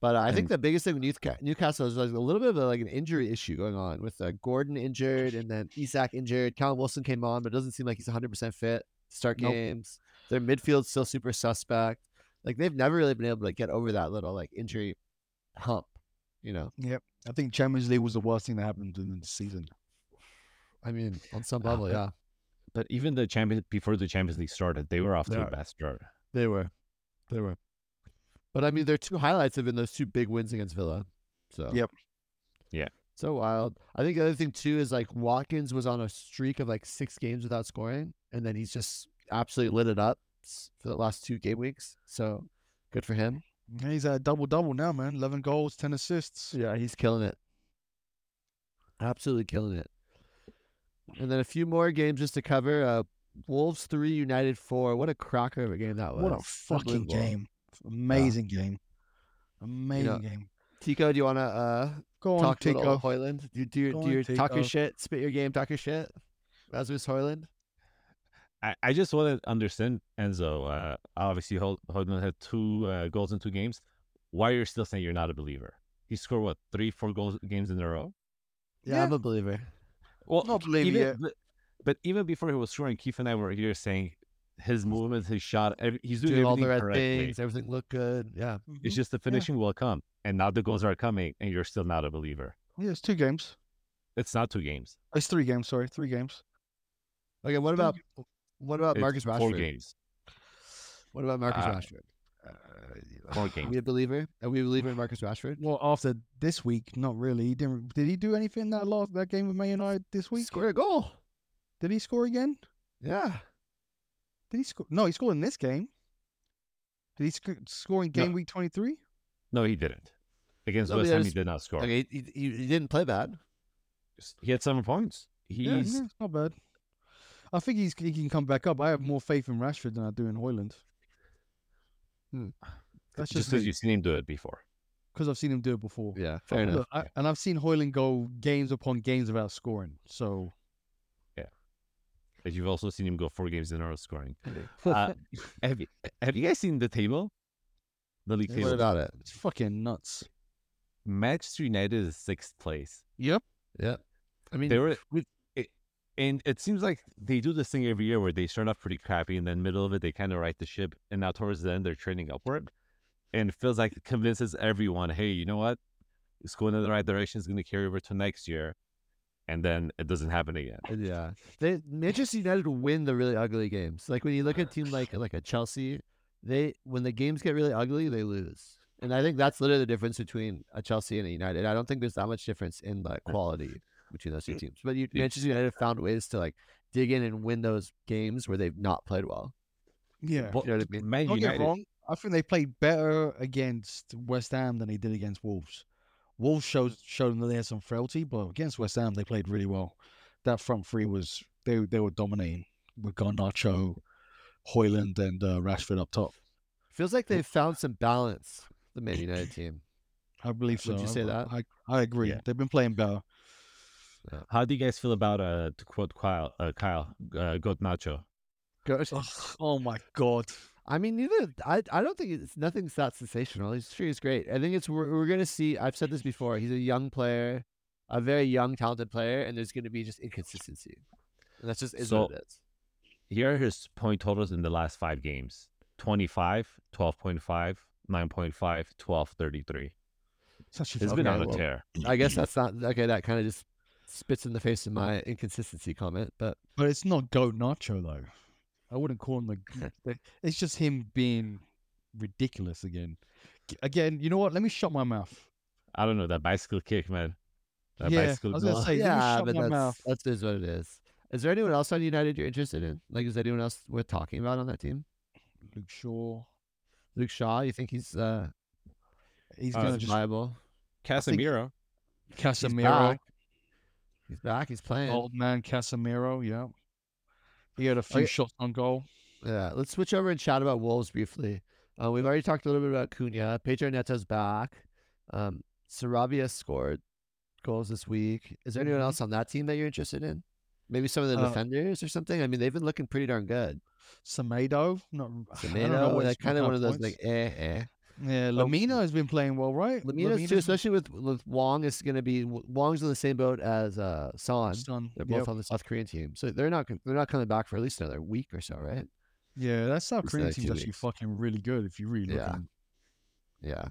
A: But uh, I think the biggest thing with Newca- Newcastle is like a little bit of a, like an injury issue going on with uh, Gordon injured and then Isak injured. Callum Wilson came on, but it doesn't seem like he's 100 percent fit to start
B: Nope.
A: games. Their midfield's still super suspect. Like they've never really been able to get over that little like injury hump. You know,
B: Yep, I think Champions League was the worst thing that happened in the season.
A: I mean, on some
C: Ah,
A: level,
C: but-
A: yeah,
C: But even the champion before the Champions League started, they were off to
A: Yeah.
C: a bad start.
A: they were, they were. But I mean, their two highlights have been those two big wins against Villa. So
B: Yep.
C: Yeah.
A: so wild. I think the other thing too is like Watkins was on a streak of like six games without scoring, and then he's just absolutely lit it up for the last two game weeks. So good for him.
B: He's at a double double now, man. Eleven goals, ten assists.
A: Yeah, he's killing it. Absolutely killing it. And then a few more games just to cover. Uh, Wolves three, United four. What a cracker of a game that was!
B: What a fucking game! Amazing game. Amazing game.
A: Tiko, do you want to uh,
B: Go on,
A: talk
B: Tiko.
A: little Hojlund? Do, you- do, your- do
B: on,
A: your talk your shit, spit your game, talk your shit. Rasmus Hojlund.
C: I, I just want to understand Enzo. Uh, obviously, Hol- Hojlund had two uh, goals in two games. Why you're still saying you're not a believer? He scored what three, four goals games in a row.
A: Yeah,
B: Yeah.
A: I'm a believer.
C: Well,
B: Not believe
C: even. But, but even before he was scoring, Keith and I were here saying his movement, his shot, every, he's doing,
A: Doing all the right
C: correctly.
A: things, everything looked good. Yeah.
C: It's just the finishing will come, and now the goals are coming, and you're still not a believer.
B: Yeah, it's two games.
C: It's not two games.
B: It's three games. Sorry, three games.
A: Okay, what about what about
C: It's
A: Marcus
C: four
A: Rashford?
C: games.
A: What about Marcus
C: Uh,
A: Rashford?
C: More
A: Are
C: games.
A: we a believer? Are we a believer in Marcus Rashford?
B: Well, after this week, not really. Didn't. Did he do anything that last that game with Man United this week?
A: scored a goal.
B: Did he score again?
A: Yeah.
B: Did he score? No, he scored in this game. Did he sc- score in
C: No.
B: game week twenty three?
C: No, he didn't. Against
A: No,
C: West Ham, he did not score.
A: Okay, he, he, he didn't play bad.
C: He had seven points. He's
B: Yeah, yeah, not bad. I think he's he can come back up. I have more faith in Rashford than I do in Hojlund.
A: Hmm.
B: That's
C: just
B: just
C: because you've seen him do it before.
B: because I've seen him do it before.
A: Yeah, fair enough.
B: Look, I, and I've seen Hojlund go games upon games without scoring. So Yeah.
C: But you've also seen him go four games in a row scoring. Uh, [LAUGHS] have you have you guys seen the table? The league
B: Yeah,
C: table.
A: What about it?
B: it's fucking nuts.
C: Manchester United is sixth place.
B: Yep.
A: Yeah. I mean,
C: They were, it, and it seems like they do this thing every year where they start off pretty crappy, and then middle of it they kind of right the ship, and now towards the end they're trending upward, and it feels like it convinces everyone, hey, you know what, it's going in the right direction. It's going to carry over to next year, and then it doesn't happen again.
A: yeah. They Manchester United win the really ugly games. Like when you look at a team like like a Chelsea, they when the games get really ugly, they lose. And I think that's literally the difference between a Chelsea and a United. I don't think there's that much difference in the [LAUGHS] quality between those two teams. But you,
C: Yeah.
A: Manchester United have found ways to like dig in and win those games where they've not played well.
B: Yeah.
C: But
A: You know what I mean?
C: Man
B: Don't
C: United,
B: get wrong. I think they played better against West Ham than they did against Wolves. Wolves showed showed them that they had some frailty, but against West Ham they played really well. That front three was they they were dominating with Garnacho, Hojlund, and uh, Rashford up top.
A: Feels like they've found some balance. The Man United team.
B: I believe so.
A: Would you say
B: I-
A: that?
B: I, I agree.
C: Yeah.
B: They've been playing better.
C: How do you guys feel about uh to quote Kyle, uh, Kyle, uh, Goat Nacho?
A: Good.
B: Ugh, oh my god.
A: I mean, neither. I I don't think it's nothing's that sensational. He's sure he's great. I think it's we're, we're gonna see. I've said this before. He's a young player, a very young, talented player, and there's gonna be just inconsistency. And that's just is what
C: So-
A: it is.
C: Here are his point totals in the last five games 25, 12.5, 9.5, 12, 33.
B: It's actually
C: It's been on a tear.
A: I guess that's not okay. That kind of just spits in the face of my inconsistency comment. But
B: But it's not Goat Nacho though. I wouldn't call him the. [LAUGHS] the it's just him being ridiculous again. Again, you know what? Let me shut my mouth.
C: I don't know, that bicycle kick, man. That
B: Yeah,
C: bicycle
B: I was gonna say, let me
A: yeah,
B: shut
A: but
B: my
A: that's
B: mouth.
A: that's is what it is. Is there anyone else on United you're interested in? Like, is anyone else worth talking about on that team?
B: Luke Shaw.
A: Luke Shaw, you think he's uh,
B: He's
C: Uh,
B: gonna
A: he's
B: just
A: viable?
C: Casemiro.
B: Casemiro,
A: back. He's back. He's playing.
B: old man Casemiro. Yeah, he had a few
A: Okay.
B: shots on goal.
A: Yeah, let's switch over and chat about Wolves briefly. Uh, we've already talked a little bit about Cunha. Pedro Neto's back. Um, Sarabia scored goals this week. Is there anyone
B: Mhm.
A: else on that team that you're interested in? Maybe some of the
B: Uh,
A: defenders or something. I mean, they've been looking pretty darn good.
B: Semedo, not
A: Semedo, like kind of one of those
B: points.
A: like eh eh.
B: Yeah. Lemina has been playing well, right?
A: Lemina's too, especially with with Hwang is going to be Hwang's in the same boat as uh Son.
B: son.
A: They're both
B: Yep.
A: on the South Korean team, so they're not they're not coming back for at least another week or so, right?
B: Yeah, that South
A: It's
B: Korean team's actually
A: weeks.
B: fucking really good if you really look
A: Yeah.
B: at them.
A: Yeah,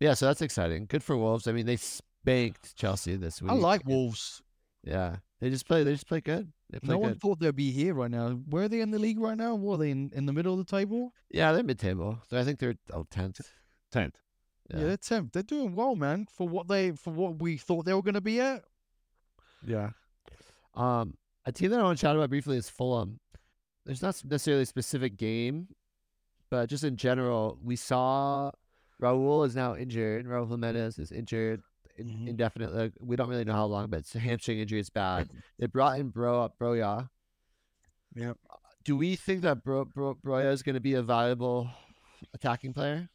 A: yeah. So that's exciting. Good for Wolves. I mean, they spanked Chelsea this week.
B: I like Wolves.
A: Yeah, they just play. They just play good.
B: No one
A: good.
B: thought they'd be here right now. Where are they in the league right now? What are they in, in the middle of the table?
A: Yeah, they're mid-table. So I think they're oh tenth.
C: 10th.
B: Yeah,
A: Yeah,
B: they're tenth. They're doing well, man. For what they for what we thought they were going to be at.
A: yeah. Um, a team that I want to chat about briefly is Fulham. There's not necessarily a specific game, but just in general, we saw Raul is now injured. Raul Jimenez is injured in,
B: Mhm.
A: indefinitely. We don't really know how long, but it's a hamstring injury. is bad. [LAUGHS] They brought in Bro Broja.
B: Yep.
A: Do we think that Bro, Bro Broja is going to be a valuable attacking player?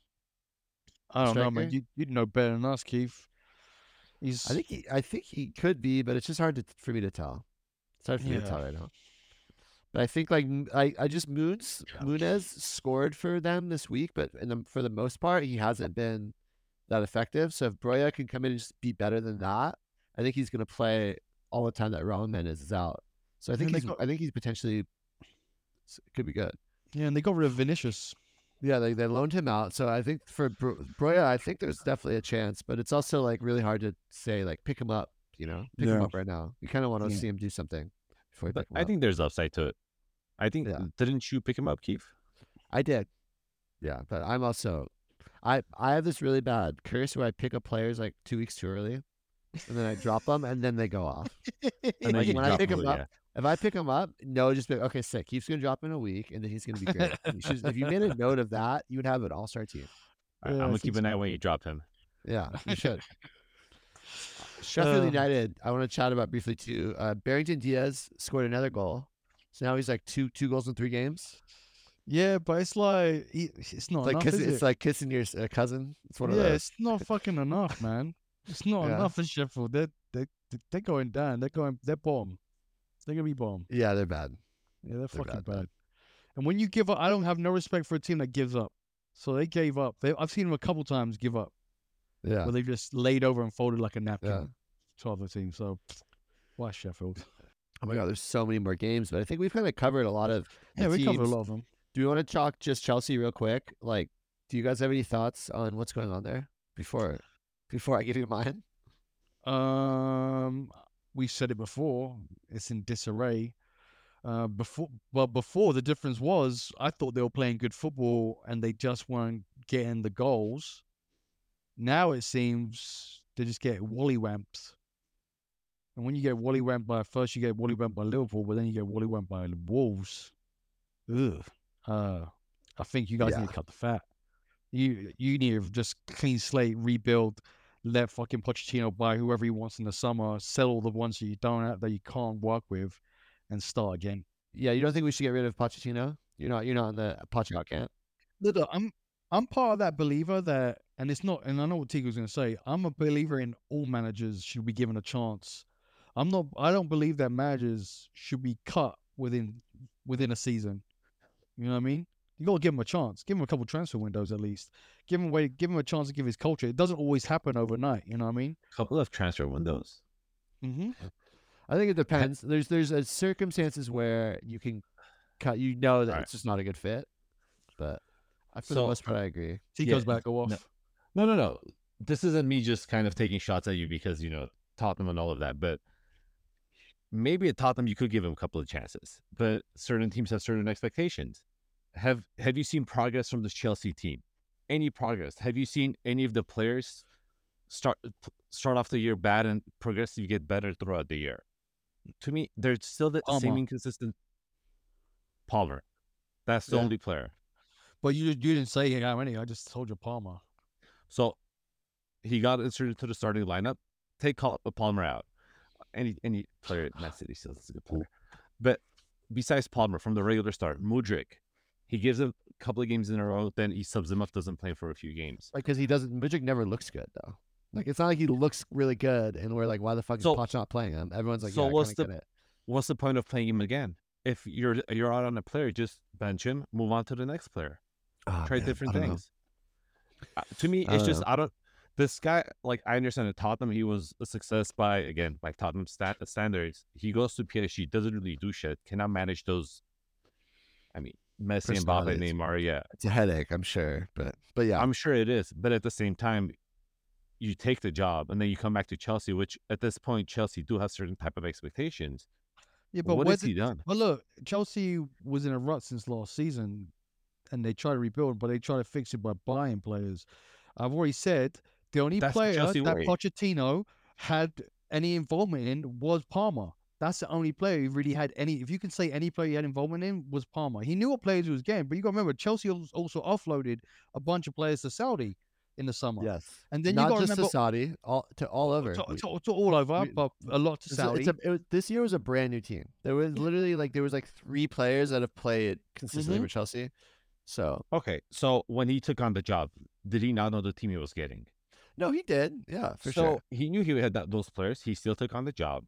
B: I don't know, man. You you'd know better than us, Keith. He's
A: I think he, I think he could be, but it's just hard to, for me to tell. It's hard for me to tell right now. But I think like I, I just Moons Muniz scored for them this week, but in the, for the most part he hasn't been that effective. So if Broja can come in and just be better than that, I think he's going to play all the time that Raul Menez is out. So I think
B: And they got-
A: I think he's potentially could be good.
B: yeah, and they got rid of Vinicius.
A: Yeah, they they loaned him out. So I think for Bro- Broja, I think there's definitely a chance, but it's also like really hard to say like pick him up. You know, pick him up right now. You kind of want to
B: Yeah.
A: see him do something before you
C: But
A: pick him
C: I
A: up.
C: think there's upside to it. I think,
A: Yeah.
C: didn't you pick him up, Keith?
A: I did. Yeah, but I'm also, I I have this really bad curse where I pick up players like two weeks too early, and then I drop them, and then they go off. [LAUGHS]
C: And then
A: Like, when I pick
C: him,
A: him up,
C: yeah.
A: If I pick them up, no, just be like, okay, sick. He's gonna drop in a week, and then he's gonna be great. [LAUGHS] You should- if you made a note of that, you would have an all star team.
C: All right,
B: Yeah,
C: I'm gonna keep an
B: so.
C: eye when you drop him.
A: Yeah, you should. [LAUGHS] Sheffield
B: Uh,
A: United. I want to chat about briefly too. Uh, Brereton Diaz scored another goal, so now he's like two two goals in three games.
B: Yeah, but it's like it's not
A: like
B: enough.
A: kiss,
B: is
A: it's
B: it?
A: like kissing your uh, cousin. It's one of
B: yeah,
A: those.
B: it's not fucking enough, man. It's not
A: Yeah.
B: enough for Sheffield. They're they they're going down. They're going. They're bomb. They're gonna be bomb.
A: Yeah, they're bad.
B: Yeah, they're, fucking
A: bad,
B: bad,
A: bad.
B: And when you give up, I don't have no respect for a team that gives up. So they gave up. They, I've seen them a couple times give up,
A: Yeah,
B: where they just laid over and folded like a napkin
A: yeah.
B: to other teams. So why Sheffield?
A: Oh my god, there's so many more games, but I think we've kind of covered a lot of.
B: Yeah, we covered a lot of them.
A: Do we want to talk just Chelsea real quick? Like, do you guys have any thoughts on what's going on there before before I give you mine?
B: Um, we said it before. It's in disarray. Uh, before, well, before the difference was, I thought they were playing good football and they just weren't getting the goals. Now it seems they just get wally wallywamps. And when you get wally wallywamp by first, you get wally wallywamp by Liverpool, but then you get wally wallywamp by the Wolves. Ugh. Uh, I think you guys
A: Yeah.
B: need to cut the fat. You you need to just clean slate, rebuild, let fucking Pochettino buy whoever he wants in the summer, sell all the ones that you don't have that you can't work with, and start again.
A: Yeah, you don't think we should get rid of Pochettino? You're not. You're not in the Pochettino camp.
B: Look, I'm I'm part of that believer that, and it's not, and I know what Tiko's going to say. I'm a believer in all managers should be given a chance. I'm not. I don't believe that managers should be cut within within a season. You know what I mean? You got to give him a chance. Give him a couple transfer windows at least. Give him a way. Give him a chance to give his culture. It doesn't always happen overnight. You know what I mean?
C: couple of transfer windows.
B: Mm-hmm.
A: I think it depends. There's there's uh, circumstances where you can cut. You know that
C: Alright.
A: it's just not a good fit, but I, for the
C: So-
A: most part, I agree.
B: He
C: Yeah,
B: back. Go off.
C: no. No, no, no. This isn't me just kind of taking shots at you because you know Tottenham and all of that, but maybe at Tottenham you could give him a couple of chances. But certain teams have certain expectations. Have Have you seen progress from this Chelsea team? Any progress? Have you seen any of the players start start off the year bad and progressively get better throughout the year? To me, they're still the same
B: Palmer.
C: inconsistent. Palmer, that's the
A: Yeah.
C: only player.
B: But you you didn't say how many. I just told you Palmer.
C: So he got inserted to the starting lineup. Take Palmer out. Any any player at Man City still is a good player. But besides Palmer from the regular start, Mudryk, he gives a couple of games in a row, then he subs him up, doesn't play for a few games.
A: Like, because he doesn't. Mudryk never looks good though. Like, it's not like he looks really good, and we're like, why the fuck is
C: So-
A: Poch not playing him? Everyone's like,
C: so
A: yeah,
C: what's the-. What's the point of playing him again? If you're you're out on a player, just bench him, move on to the next player.
A: Oh,
C: Try
A: man,
C: different
A: know.
C: things. Uh, to me, it's just
A: know.
C: I don't. This guy, like I understand at Tottenham, he was a success by again by Tottenham stat, standards. He goes to PSG, doesn't really do shit, cannot manage those. I mean, Messi and Mbappe. Neymar, yeah,
A: It's a headache, I'm sure, but but yeah,
C: I'm sure it is. But at the same time, you take the job and then you come back to Chelsea, which at this point Chelsea do have certain type of expectations.
B: Yeah,
C: But what has he done?
B: But look, Chelsea was in a rut since last season, and they try to rebuild, but they try to fix it by buying players. I've already said the only
C: That's
B: player that
C: way.
B: Pochettino had any involvement in was Palmer. That's the only player he really had any. If you can say any player he had involvement in was Palmer. He knew what players he was getting, but you got to remember Chelsea also offloaded a bunch of players to Saudi in the summer.
A: yes.
B: and then you
A: not
B: got
A: just
B: remember
A: to Saudi, all to all over.
B: to, to- to all over,
A: we-
B: but a lot to
A: It's
B: Saudi.
A: it's a- it was, this year was a brand new team. There was literally like there was like three players that have played consistently
B: Mhm.
A: for Chelsea. So
C: Okay, so when he took on the job, did he not know the team he was getting?
A: No, he did. Yeah, for
C: so
A: sure.
C: he knew he had that, those players. He still took on the job,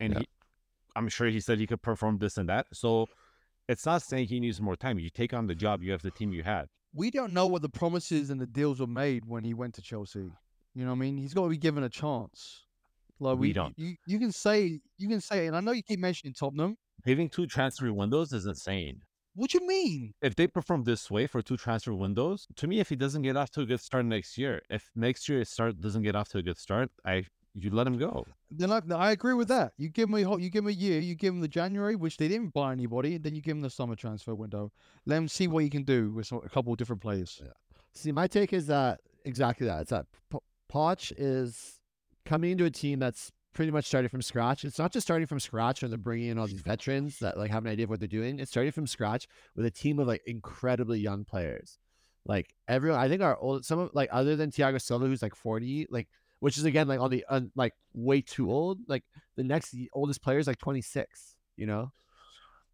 C: and
A: Yeah.
C: he, I'm sure he said he could perform this and that. So it's not saying he needs more time. You take on the job, you have the team you had.
B: we don't know what the promises and the deals were made when he went to Chelsea. You know what I mean? He's got to be given a chance. Like
C: We
B: we,
C: don't.
B: You, you can say you can say, and I know you keep mentioning Tottenham.
C: Having two transfer windows is insane.
B: What do you mean?
C: If they perform this way for two transfer windows, to me, if he doesn't get off to a good start next year, if next year his start doesn't get off to a good start, I you let him go.
B: Then I, I agree with that. You give him a you give him a year, you give him the January, which they didn't buy anybody, and then you give him the summer transfer window. Let him see what he can do with a couple of different players.
A: See, my take is that exactly that. It's that P- Poch is coming into a team that's pretty much starting from scratch. It's not just starting from scratch and they're bringing in all these veterans that like have an idea of what they're doing. It's starting from scratch with a team of like incredibly young players. Like everyone, I think our old some of like other than Thiago Silva, who's like forty, like which is again like on the un, like way too old. Like the next oldest player is like twenty six. You know,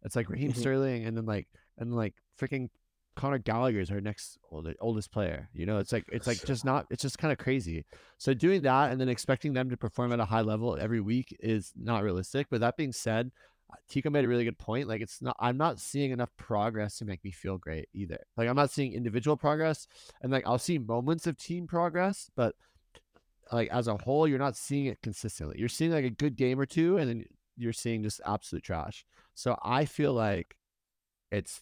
A: it's like Raheem
B: Mhm.
A: Sterling, and then like and like freaking Conor Gallagher is our next oldest, oldest player. You know, it's like it's like [LAUGHS] just not. It's just kind of crazy. So doing that and then expecting them to perform at a high level every week is not realistic. But that being said, uh, Tiko made a really good point. Like it's not. I'm not seeing enough progress to make me feel great either. Like I'm not seeing individual progress, and like I'll see moments of team progress, but like as a whole, you're not seeing it consistently. You're seeing like a good game or two, and then you're seeing just absolute trash. So I feel like it's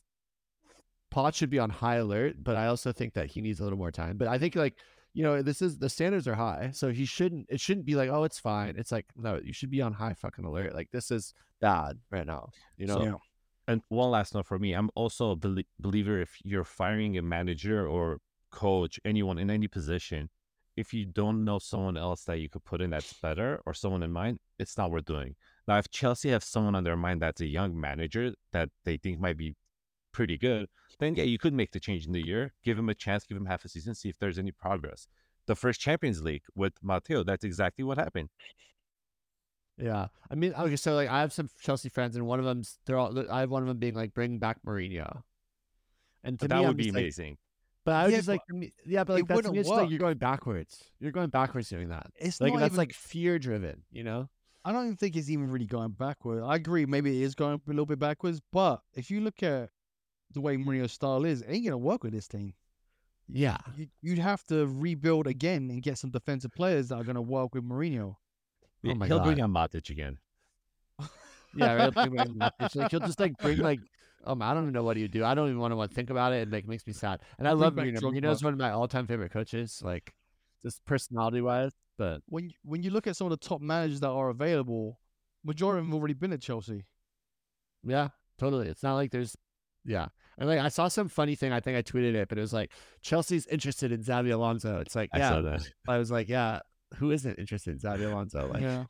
A: Pot should be on high alert, but I also think that he needs a little more time. But I think like you know this is the standards are high, so he shouldn't. It shouldn't be like oh it's fine. It's like no, you should be on high fucking alert. Like this is bad right now. You know.
C: So-
B: Yeah.
C: And one last note for me, I'm also a belie- believer if you're firing a manager or coach, anyone in any position, if you don't know someone else that you could put in that's better or someone in mind, it's not worth doing. Now, if Chelsea have someone on their mind that's a young manager that they think might be pretty good, then yeah, you could make the change in the year, give him a chance, give him half a season, see if there's any progress. The first Champions League with Matteo, that's exactly what happened.
A: Yeah, I mean, okay, so like I have some Chelsea friends, and one of them's they're all. I have one of them being like, bring back Mourinho, and to
C: But that
A: me,
C: would
A: I'm
C: be
A: just like-
C: amazing.
A: but I was
B: Yeah,
A: just like, me- yeah, but like that's me, just like you're going backwards. You're going backwards doing that.
B: It's
A: Like
B: not
A: that's
B: even,
A: like fear driven, you know?
B: I don't even think it's even really going backward. I agree, maybe it is going a little bit backwards, but if you look at the way Mourinho's style is, it ain't gonna work with this team.
A: Yeah,
B: You, you'd have to rebuild again and get some defensive players that are gonna work with Mourinho.
A: Oh my
C: He'll bring
A: God.
C: on Matic again. [LAUGHS]
A: yeah. Right? Bring back Matic. Like he'll just like bring like. Um, I don't even know what he would do. I don't even want to think about it. It like makes me sad. And I
B: Bring
A: love
B: back
A: Mourinho.
B: Drogba.
A: Mourinho's one of my all-time favorite coaches. Like, just personality wise. But
B: When you- when you look at some of the top managers that are available, majority of them have already been at Chelsea.
A: Yeah, totally. It's not like there's, yeah. And like I saw some funny thing. I think I tweeted it, but it was like Chelsea's interested in Xabi Alonso. It's like,
C: I
A: yeah.
C: saw that.
A: I was like, yeah. Who isn't interested in Xabi Alonso? Like,
B: yeah,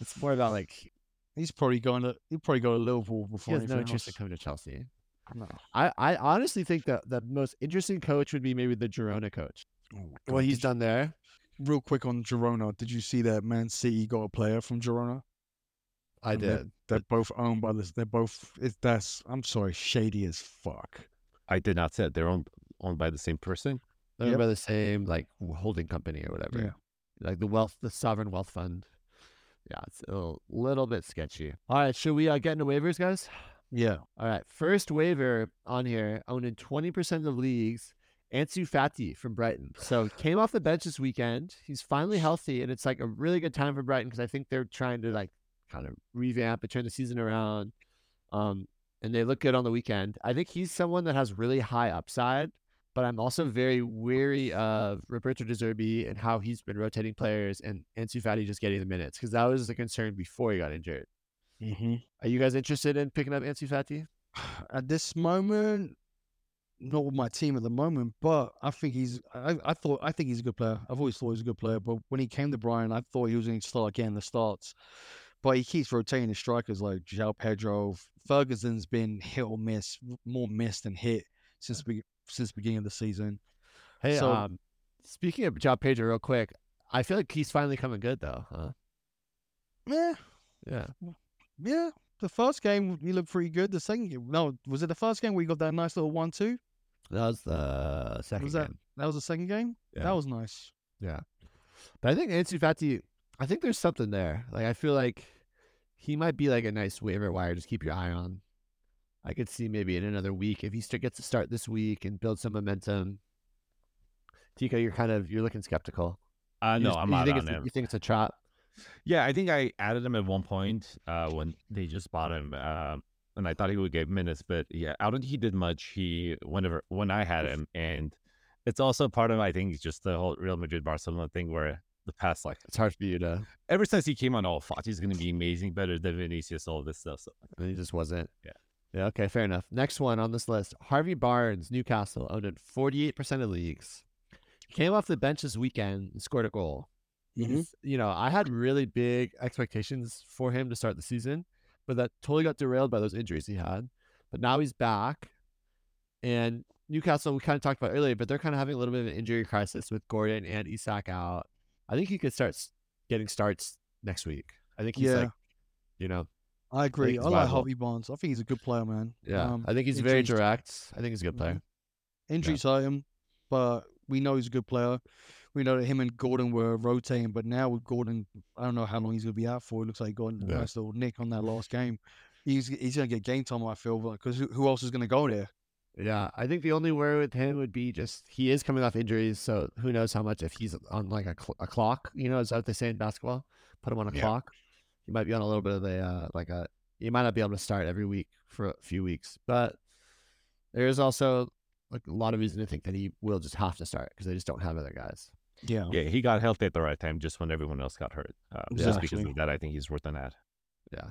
A: it's more about like
B: he's probably going to he'll probably go to Liverpool before.
A: he
B: before
A: has no
B: anything
A: interest in coming to Chelsea.
B: No.
A: I, I honestly think that the most interesting coach would be maybe the Girona coach.
B: Oh
A: What he's
B: did you-
A: done there.
B: real quick on Girona, did you see that Man City got a player from Girona?
A: I
B: And they're-
A: did.
B: They're both owned by this. They're both. It's that's. I'm sorry, shady as fuck.
C: I did not say it. They're owned owned by the same person.
A: They're
B: Yep.
A: by the same like holding company or whatever.
B: Yeah.
A: Like the wealth, the sovereign wealth fund. Yeah, it's a little, bit sketchy. All right, should we uh, get into waivers, guys?
B: Yeah.
A: All right, first waiver on here, owned in twenty percent of leagues. Ansu Fati from Brighton. So came off the bench this weekend. He's finally healthy, and it's like a really good time for Brighton because I think they're trying to like kind of revamp and turn the season around. Um, and they look good on the weekend. I think he's someone that has really high upside, but I'm also very weary of Roberto De Zerbi and how he's been rotating players and Ansu Fati just getting the minutes because that was the concern before he got injured.
B: Mm-hmm.
A: Are you guys interested in picking up Ansu Fati? [SIGHS]
B: At this moment, not with my team at the moment, but I think he's. I, I thought. I think he's a good player. I've always thought he's a good player, but when he came to Brighton, I thought he was going to start getting the starts. But he keeps rotating his strikers like João Pedro. Ferguson's been hit or miss, more missed than hit since be, since the beginning of the season.
A: Hey,
B: So-
A: um, speaking of João Pedro, real quick, I feel like he's finally coming good though, huh?
B: Yeah,
A: Yeah.
B: yeah. The first game he looked pretty good. The second game, no, was it the first game where he got that nice little one-two?
A: That was the second
B: Was that
A: game.
B: that was the second game?
A: Yeah.
B: That was nice.
A: Yeah. But I think Ansu Fati, I think there's something there. Like I feel like he might be like a nice waiver wire. Just keep your eye on. I could see maybe in another week if he gets to start this week and build some momentum. Tiko, you're kind of you're looking skeptical.
C: Uh, no,
A: just-
C: I'm not
A: think
C: on him.
A: You think it's a trap?
C: Yeah, I think I added him at one point uh, when they just bought him, um, and I thought he would get minutes. But yeah, I don't think he did much. He whenever when I had him, and it's also part of I think just the whole Real Madrid Barcelona thing where the past like
A: It's hard for you to.
C: ever since he came on. All oh, Fati's gonna be amazing, better than Vinicius, all this stuff. So
A: And he just wasn't.
C: Yeah.
A: Yeah. Okay. Fair enough. Next one on this list: Harvey Barnes, Newcastle, owned in forty-eight percent of leagues. Came off the bench this weekend and scored a goal.
B: Mhm.
A: You know, I had really big expectations for him to start the season, but that totally got derailed by those injuries he had. But now he's back, and Newcastle we kind of talked about earlier, but they're kind of having a little bit of an injury crisis with Gordon and Isak out. I think he could start getting starts next week. I think he's
B: Yeah.
A: like, you know,
B: I agree.
A: he's
B: I like. Harvey Barnes. I think he's a good player, man.
A: Yeah,
B: Um,
A: I think he's very direct. I think he's a good player.
B: Injuries hurt him, but we know he's a good player. We know that him and Gordon were rotating, but now with Gordon, I don't know how long he's gonna be out for. It looks like he got a
A: Yeah.
B: nice little nick on that last game. He's he's gonna get game time, I feel, because who, who else is gonna go there?
A: Yeah, I think the only worry with him would be just he is coming off injuries, so who knows how much if he's on like a, cl- a clock, you know, is that what they say in basketball? Put him on a
C: Yeah.
A: clock. He might be on a little bit of a uh, like a. He might not be able to start every week for a few weeks, but there is also like a lot of reason to think that he will just have to start because they just don't have other guys.
B: Yeah,
C: yeah, he got healthy at the right time, just when everyone else got hurt. Uh, Just because of that, I think he's worth an ad.
A: Yeah.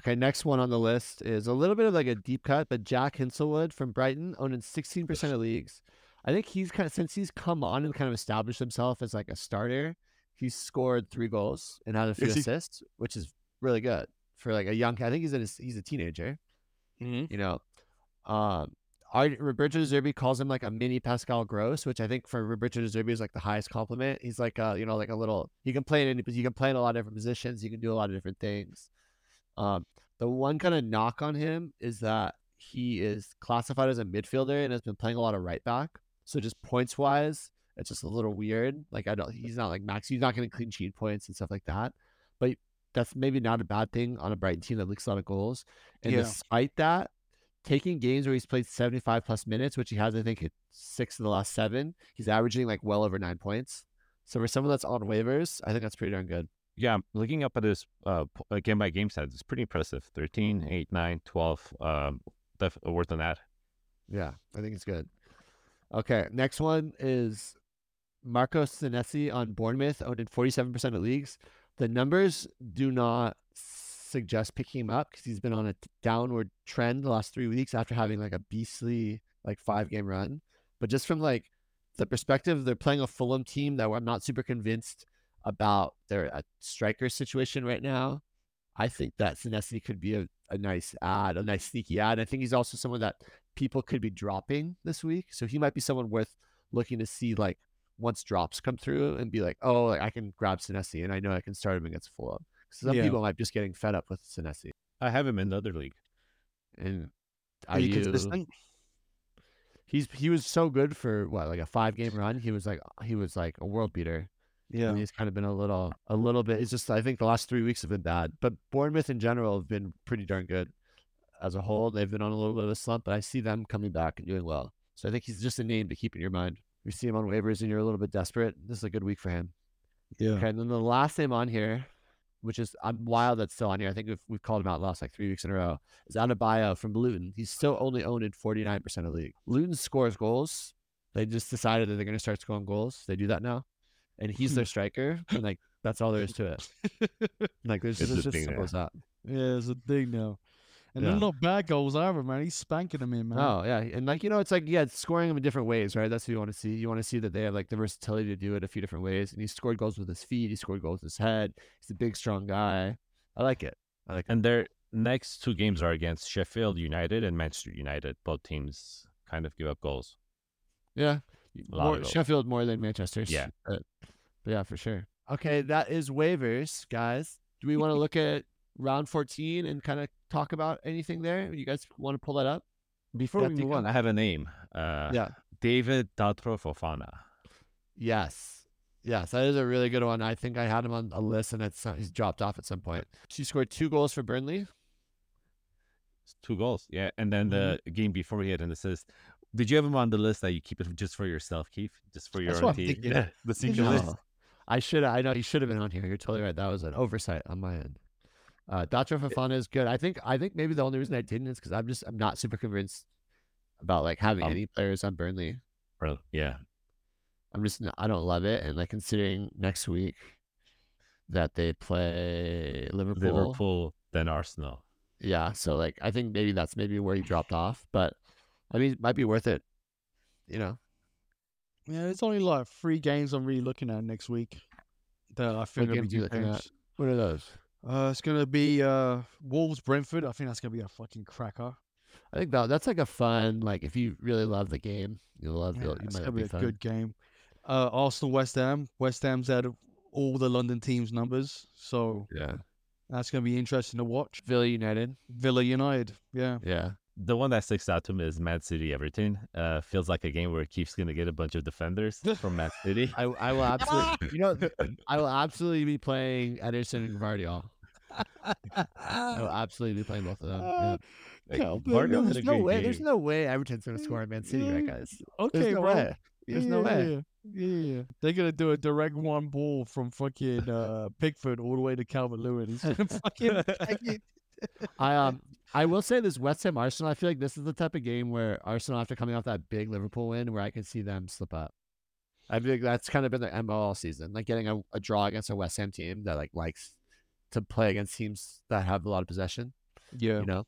A: Okay, next one on the list is a little bit of like a deep cut, but Jack Hinshelwood from Brighton, owning 16% of leagues. I think he's kind of, since he's come on and kind of established himself as like a starter, he's scored three goals and had a few
B: Is he-
A: assists, which is really good for like a young, I think he's in his, he's a teenager,
B: Mhm.
A: you know. Um, our, Roberto Zerbi calls him like a mini Pascal Gross, which I think for Roberto Zerbi is like the highest compliment. He's like a, you know, like a little, he can play in any, he can play in a lot of different positions. He can do a lot of different things. Um, the one kind of knock on him is that he is classified as a midfielder and has been playing a lot of right back. So just points wise, it's just a little weird. Like I don't, he's not like max. He's not getting clean sheet points and stuff like that. But that's maybe not a bad thing on a Brighton team that leaks a lot of goals. And
B: Yeah.
A: despite that, taking games where he's played 75 plus minutes, which he has, I think, six of the last seven, he's averaging like well over nine points. So for someone that's on waivers, I think that's pretty darn good.
C: Yeah, I'm looking up at his uh, uh, game by game stats. It's pretty impressive 13, 8, 9, 12. Um, def- worth an ad.
A: Yeah, I think it's good. Okay, next one is Marco Senesi on Bournemouth, owned in 47% of leagues. The numbers do not suggest picking him up because he's been on a downward trend the last three weeks after having like a beastly like five game run. But just from like the perspective, they're playing a Fulham team that I'm not super convinced about their uh, striker situation right now. I think that Senesi could be a, a nice ad, a nice sneaky ad. I think he's also someone that people could be dropping this week. So he might be someone worth looking to see like once drops come through and be like, oh, like, I can grab Senesi and I know I can start him against Fulham. Cuz some
B: Yeah.
A: people might be just getting fed up with Senesi.
C: I have him in the other league.
A: And
B: Are
A: are
B: you
A: you,
B: consistent?
A: he's he was so good for what like a five game run. He was like he was like a world beater.
B: Yeah,
A: And he's kind of been a little a little bit. It's just I think the last three weeks have been bad, but Bournemouth in general have been pretty darn good as a whole. They've been on a little bit of a slump, but I see them coming back and doing well. So I think he's just a name to keep in your mind. If you see him on waivers and you're a little bit desperate, this is a good week for him.
B: yeah.
A: Okay, and then the last name on here, which is I'm wild that's still on here. I think we've, we've called him out last like three weeks in a row. Is Adebayo from Luton. He's still only owned in 49% of the league. Luton scores goals. They just decided that they're going to start scoring goals. They do that now, and he's their striker. And like that's all there is to it. [LAUGHS] Like there's
C: It's
A: just,
C: a
A: it's just
C: thing
A: simple
C: there.
A: as that.
B: Yeah, it's a thing now. And
A: Yeah.
B: they're not bad goals either, man. He's spanking them in, man.
A: Oh yeah, and like you know, it's like yeah, it's scoring them in different ways, right? That's what you want to see. You want to see that they have like the versatility to do it a few different ways. And he scored goals with his feet. He scored goals with his head. He's a big, strong guy. I like it. I like it.
C: And their next two games are against Sheffield United and Manchester United. Both teams kind of give up goals.
A: Yeah, more,
C: goals.
A: Sheffield more than Manchester.
C: Yeah.
A: but, but yeah, for sure. Okay, that is waivers, guys. Do we want to [LAUGHS] look at round fourteen and kind of talk about anything there? You guys want to pull that up?
C: Before
A: Yeah,
C: we
A: take
C: move on, I have a name. Uh,
A: Yeah.
C: David Datro Fofana.
A: Yes. Yes, that is a really good one. I think I had him on a list and it's he's dropped off at some point. She scored two goals for Burnley.
C: It's two goals. Yeah. And then the game before he had an assist. Did you have him on the list that you keep it just for yourself, Keith? Just for your
B: That's
C: own
B: what I'm
C: team?
B: thinking.
C: Yeah. [LAUGHS] The secret
A: No.
C: list.
A: I should I know he should have been on here. You're totally right. That was an oversight on my end. Uh Datro Fofana is good. I think I think maybe the only reason I didn't is because I'm just I'm not super convinced about like having
C: Um,
A: any players on Burnley.
C: Bro, Yeah.
A: I'm just I don't love it, and like considering next week that they play Liverpool,
C: Liverpool, then Arsenal.
A: yeah. So like I think maybe that's maybe where he dropped off, but I mean, it might be worth it. You know,
B: Yeah, it's only like three games I'm really looking at next week that I think will be
A: looking at? what are those?
B: Uh, it's gonna be uh Wolves Brentford. I think that's gonna be a fucking cracker.
A: I think that that's like a fun like if you really love the game, you'll love
B: Yeah,
A: it. You
B: it's
A: might
B: gonna be
A: be
B: a
A: fun.
B: good game. Uh, Arsenal West Ham. West Ham's had all the London teams' numbers, so
A: Yeah,
B: that's gonna be interesting to watch.
A: Villa United.
B: Villa United. Yeah.
A: Yeah,
C: The one that sticks out to me is Man City Everton. Uh, feels like a game where Keith's gonna get a bunch of defenders [LAUGHS] from Man City.
A: I I will absolutely. [LAUGHS] you know, I will absolutely be playing Ederson and Guardiola. [LAUGHS] I will absolutely be playing both of them. yeah.
C: Like,
B: No, no,
A: There's no
C: great
A: way. There's no way Everton's gonna score at Man City, right, guys?
B: Okay,
A: There's no
B: bro.
A: way. There's no way.
B: Yeah, yeah, yeah. They're gonna do a direct one ball from fucking uh, Pickford all the way to Calvert Lewin. He's gonna fucking.
A: I um I will say this West Ham Arsenal. I feel like this is the type of game where Arsenal, after coming off that big Liverpool win, where I can see them slip up. I think that's kind of been the MO all season, like getting a, a draw against a West Ham team that like likes to play against teams that have a lot of possession.
B: Yeah.
A: You know,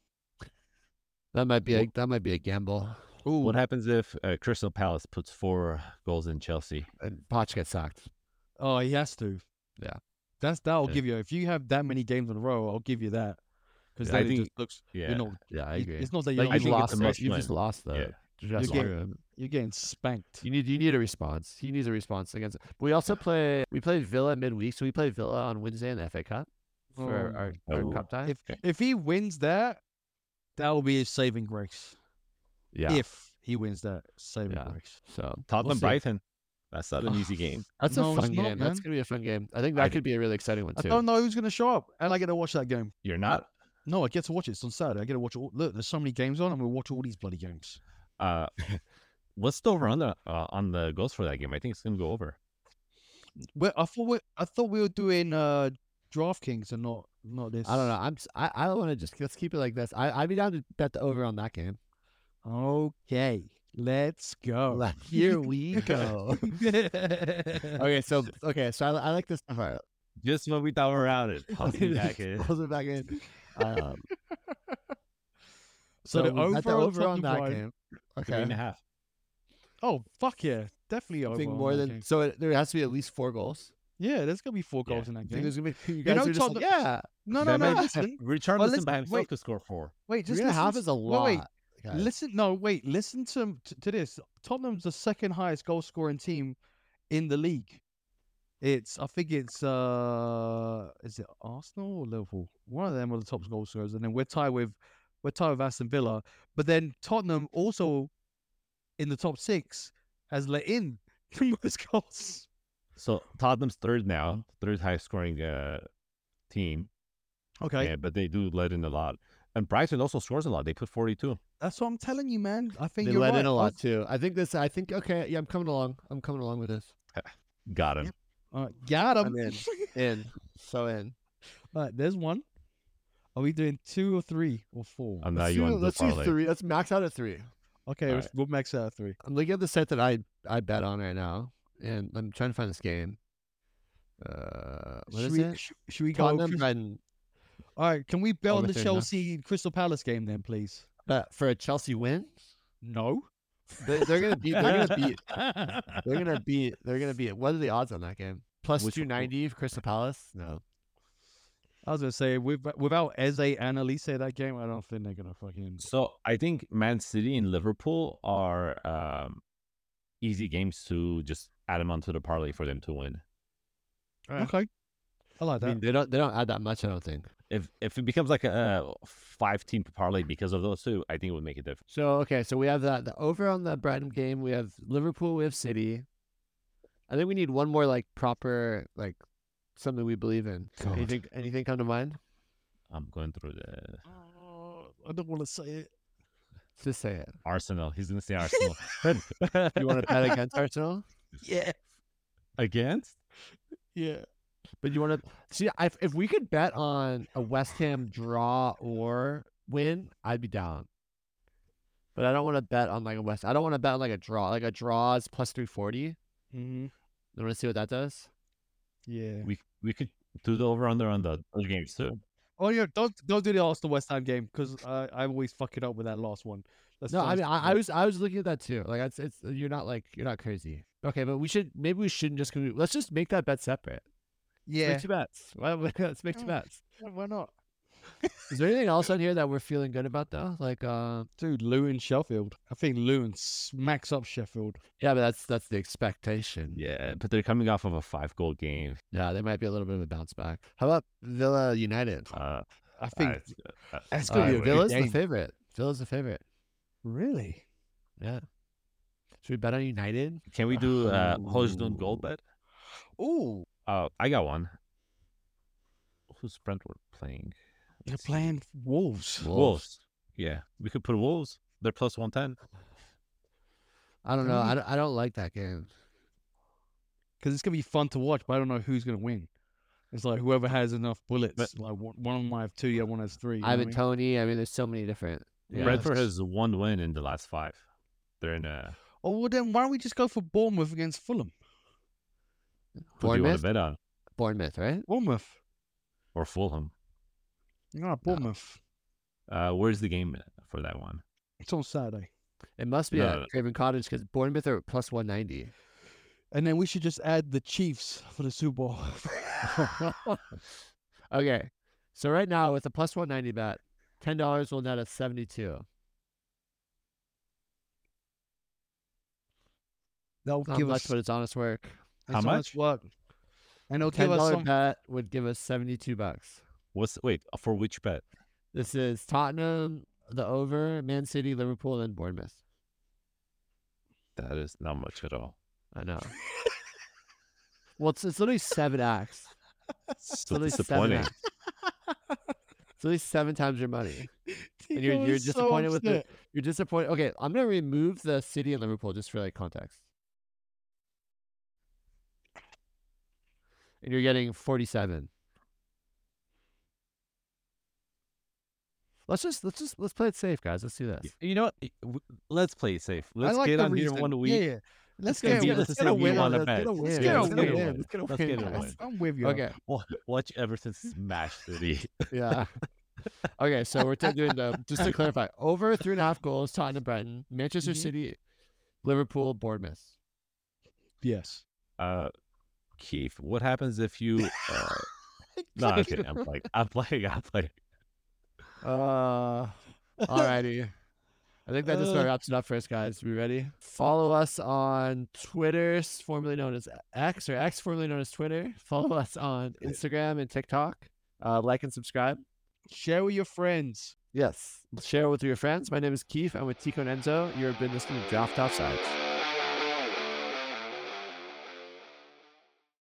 A: that might be a that might be a gamble.
B: Ooh.
C: What happens if uh, Crystal Palace puts four goals in Chelsea?
A: And Poch gets sacked.
B: Oh, he has to.
A: Yeah.
B: That's that'll
C: Yeah.
B: give you. If you have that many games in a row, I'll give you that. Because
C: Yeah, I
B: then it
C: think-
B: just looks.
C: Yeah,
B: You know,
A: Yeah, I
B: it-
A: agree.
B: it's not that you
A: like you've
C: think it's
A: lost
C: a
A: it. You've just lost the
C: Yeah.
A: dressing
B: getting-
A: room.
B: you're getting spanked.
A: You need you need a response. He needs a response against. But we also play we play Villa midweek, so we play Villa on Wednesday in the FA Cup for our, our, our
C: Oh.
A: cup tie.
B: If if he wins that, that will be his saving grace.
A: yeah,
B: If he wins that saving
A: Yeah.
B: grace.
A: so
C: Tottenham
A: we'll.
C: Brighton. That's not an easy [SIGHS] game.
A: That's
B: No,
A: a
B: it's
A: fun
B: not,
A: game. That's gonna be a fun game. I think that
C: d-
A: could be a really exciting one too.
B: I don't know who's gonna show up, and I get to watch that game.
C: You're not.
B: No, I get to watch it. It's on Saturday. I get to watch all. Look, there's so many games on. I'm gonna watch all these bloody games.
C: Uh, what's the over on the uh, on the goals for that game? I think it's gonna go over.
B: Well, I thought we, I thought we were doing uh DraftKings and not not this.
A: I don't know. I'm s- I I want to just let's keep it like this. I I'd be down to bet the over on that game.
B: Okay, let's go. [LAUGHS]
A: Here we [LAUGHS] go. [LAUGHS] okay, so okay, so I, I like this. All right,
C: Just when we thought we were out, it popped me back in.
A: Pulls it back in. Um, [LAUGHS]
B: so, the over,
A: the over on that
B: Brighton?
A: game. Okay,
C: and a half.
B: Oh fuck yeah, definitely
A: I
B: over.
A: think more
B: that
A: than
B: game.
A: so. It, there has to be at least four goals.
B: Yeah, there's gonna be four
C: Yeah.
B: goals in that game.
A: there's gonna be. You guys
B: know,
A: are just like,
B: Tottenham-
A: yeah.
B: No, no, no.
C: man-
B: Listen,
C: Richarlison
B: listen,
C: by himself
B: wait.
C: could score four.
B: wait,
A: Three
B: just
A: and a
B: listen
A: half
B: to-
A: is a lot.
B: wait,
A: guys.
B: Listen, no, wait. Listen to to, to this. Tottenham's the second highest goal scoring team in the league. It's I think it's uh is it Arsenal or Liverpool? One of them are the top goal scorers, and then we're tied with we're tied with Aston Villa. But then Tottenham also in the top six has let in [LAUGHS] the most goals.
C: So Tottenham's third now, third highest scoring uh, team.
B: Okay,
C: Yeah, but they do let in a lot. And Brighton also scores a lot. They put 42.
B: that's what I'm telling you, man. I think
A: They
B: you're
A: let
B: right.
A: in a
B: I
A: lot too. I think this. I think okay. Yeah, I'm coming along. I'm coming along with this. [LAUGHS]
C: Got him.
B: Yep. All right, got him.
A: I'm in. [LAUGHS] In so in.
B: All right, there's one. Are we doing two or three or four?
C: And now
A: Let's
C: you
A: do,
C: want to
A: let's do three. Let's max out at three.
B: Okay,
C: All
B: let's- we'll max out at three.
A: I'm looking at the set that I I bet on right now, and I'm trying to find this game. Uh, what
B: should
A: is
B: we,
A: it?
B: sh- should we go?
A: Tottenham,
B: Chris-
A: Brighton.
B: All right, can we bet
A: Oh,
B: on the
A: saying no.
B: Chelsea Crystal Palace game then, please?
A: Bet for a Chelsea win.
B: No.
A: They, they're gonna beat. They're gonna beat. [LAUGHS] They're gonna beat. They're gonna beat. What are the odds on that game? Two ninety for Crystal Palace. No.
B: I was gonna say with, without Eze and Olise that game, I don't think they're gonna fucking.
C: So I think Man City and Liverpool are um, easy games to just add them onto the parlay for them to win.
B: Okay. I like
A: I
B: that.
A: mean, they don't. They don't add that much. I don't think.
C: If if it becomes like a, five team parlay because of those two, I think it would make a difference.
A: So okay, so we have that the over on the Brighton game. We have Liverpool. We have City. I think we need one more like proper like something we believe in.
C: God.
A: Anything? Anything come to mind?
C: I'm going through the
B: Oh, I don't want to say it.
A: Just say it.
C: Arsenal. He's gonna say Arsenal. [LAUGHS]
A: You want to bet against Arsenal?
B: Yeah.
C: against?
B: Yeah.
A: But you want to see if if we could bet on a West Ham draw or win, I'd be down. But I don't want to bet on like a West. I don't want to bet on like a draw. Like a draw is plus three forty.
B: Mm-hmm.
A: You want to see what that does?
B: Yeah.
C: We we could do the over under on the other games too.
B: Oh yeah, don't don't do the Arsenal West Ham game because I I always fuck it up with that last one. Let's
A: No, I mean, I, I was I was looking at that too. Like, it's it's you're not like you're not crazy. Okay, but we should maybe we shouldn't just let's just make that bet separate. Let's
B: yeah.
A: make two bets. Why, let's make two
B: Oh.
A: bets. [LAUGHS]
B: Why not,
A: Is there anything else on here that we're feeling good about though? Like, uh,
B: dude? Luton Sheffield. I think Luton smacks up Sheffield.
A: yeah, but that's that's the expectation.
C: Yeah, but they're coming off of a five goal game.
A: Yeah, there might be a little bit of a bounce back. How about Villa United?
C: Uh,
B: I think
C: I- uh,
B: that's
A: Uh,
B: gonna be a
A: Villa's the
B: game.
A: favorite. Villa's the favorite.
B: Really?
A: Yeah. Should we bet on United?
C: can we do uh Hojlund gold bet?
B: Ooh,
C: Uh, I got one. Who's Brentford playing?
B: they're playing Wolves.
C: Wolves. Yeah, we could put Wolves. They're plus one ten.
A: I don't know. I don't, I don't like that game.
B: because it's gonna be fun to watch, but I don't know who's gonna win. It's like whoever has enough bullets.
C: But-
B: like one, one might have two, the other one has three. you know
A: Ivan
B: what I mean?
A: Toney. I mean, there's so many different. Yeah.
C: Brentford has one win in the last five. They're in a.
B: Oh well, then why don't we just go for Bournemouth against Fulham?
C: Who do you want
A: Bournemouth.
C: to bet on?
A: Bournemouth, right?
B: Bournemouth.
C: Or Fulham?
B: No, Bournemouth.
C: Uh, where's the game for that one?
B: It's on Saturday,
A: It must be
C: No,
A: at. Craven Cottage because Bournemouth are plus 190.
B: and then we should just add the Chiefs for the Super Bowl. [LAUGHS]
A: okay. So right now with a plus 190 bet, $10 will net us 72.
B: They'll
A: Not
B: give
A: much,
B: us
A: but it's honest work.
C: How
B: that's so
C: much?
B: work, and they'll give us
A: $10
B: some.
A: bet would give us 72 bucks.
C: What's wait uh, for which bet?
A: This is Tottenham, the over, Man City, Liverpool, and Bournemouth.
C: That is not much at all.
A: I know. [LAUGHS] well, it's, it's literally seven acts. [LAUGHS] It's
C: So
A: literally seven
C: disappointing.
A: acts. It's at least seven times your money. [LAUGHS] And you're- you're
B: is so
A: disappointed with the-
B: upset.
A: You're disappointed. Okay, I'm gonna remove the City and Liverpool just for like context. And you're getting 47. Let's just let's just let's play it safe, guys. Let's do this.
C: You know what? Let's play it safe.
B: I
C: Let's
B: like
C: get
B: the
C: on here
B: reason.
C: one week.
B: Yeah, yeah. Let's
C: gonna
B: get,
C: be-
B: let's
C: let's
B: get a win on it.
C: bet.
A: Let's get a
C: Let's
A: win. Let's get a
B: win.
A: win. Let's get a win,
C: get a
A: guys.
C: win.
B: I'm with you.
A: Okay.
C: Wa- Watch Everton smash City. [LAUGHS]
A: Yeah. [LAUGHS] okay, so we're doing the just to clarify over three and a half goals. Tottenham, Brighton, Manchester
B: Mhm.
A: City, Liverpool, Bournemouth.
B: Yes.
C: Uh, Keith, what happens if you? Uh, [LAUGHS] no, I'm kidding. I'm playing. I'm playing. I'm playing.
A: Uh, alrighty. I think that just about
B: Uh.
A: wraps it up for us, guys. We ready? Follow us on Twitter, formerly known as X, or X, formerly known as Twitter. Follow us on Instagram and TikTok. Uh, like and subscribe.
B: Share with your friends.
A: Yes. Share with your friends. My name is Keith. I'm with Tiko and Enzo. You've been listening to Draft Offsides.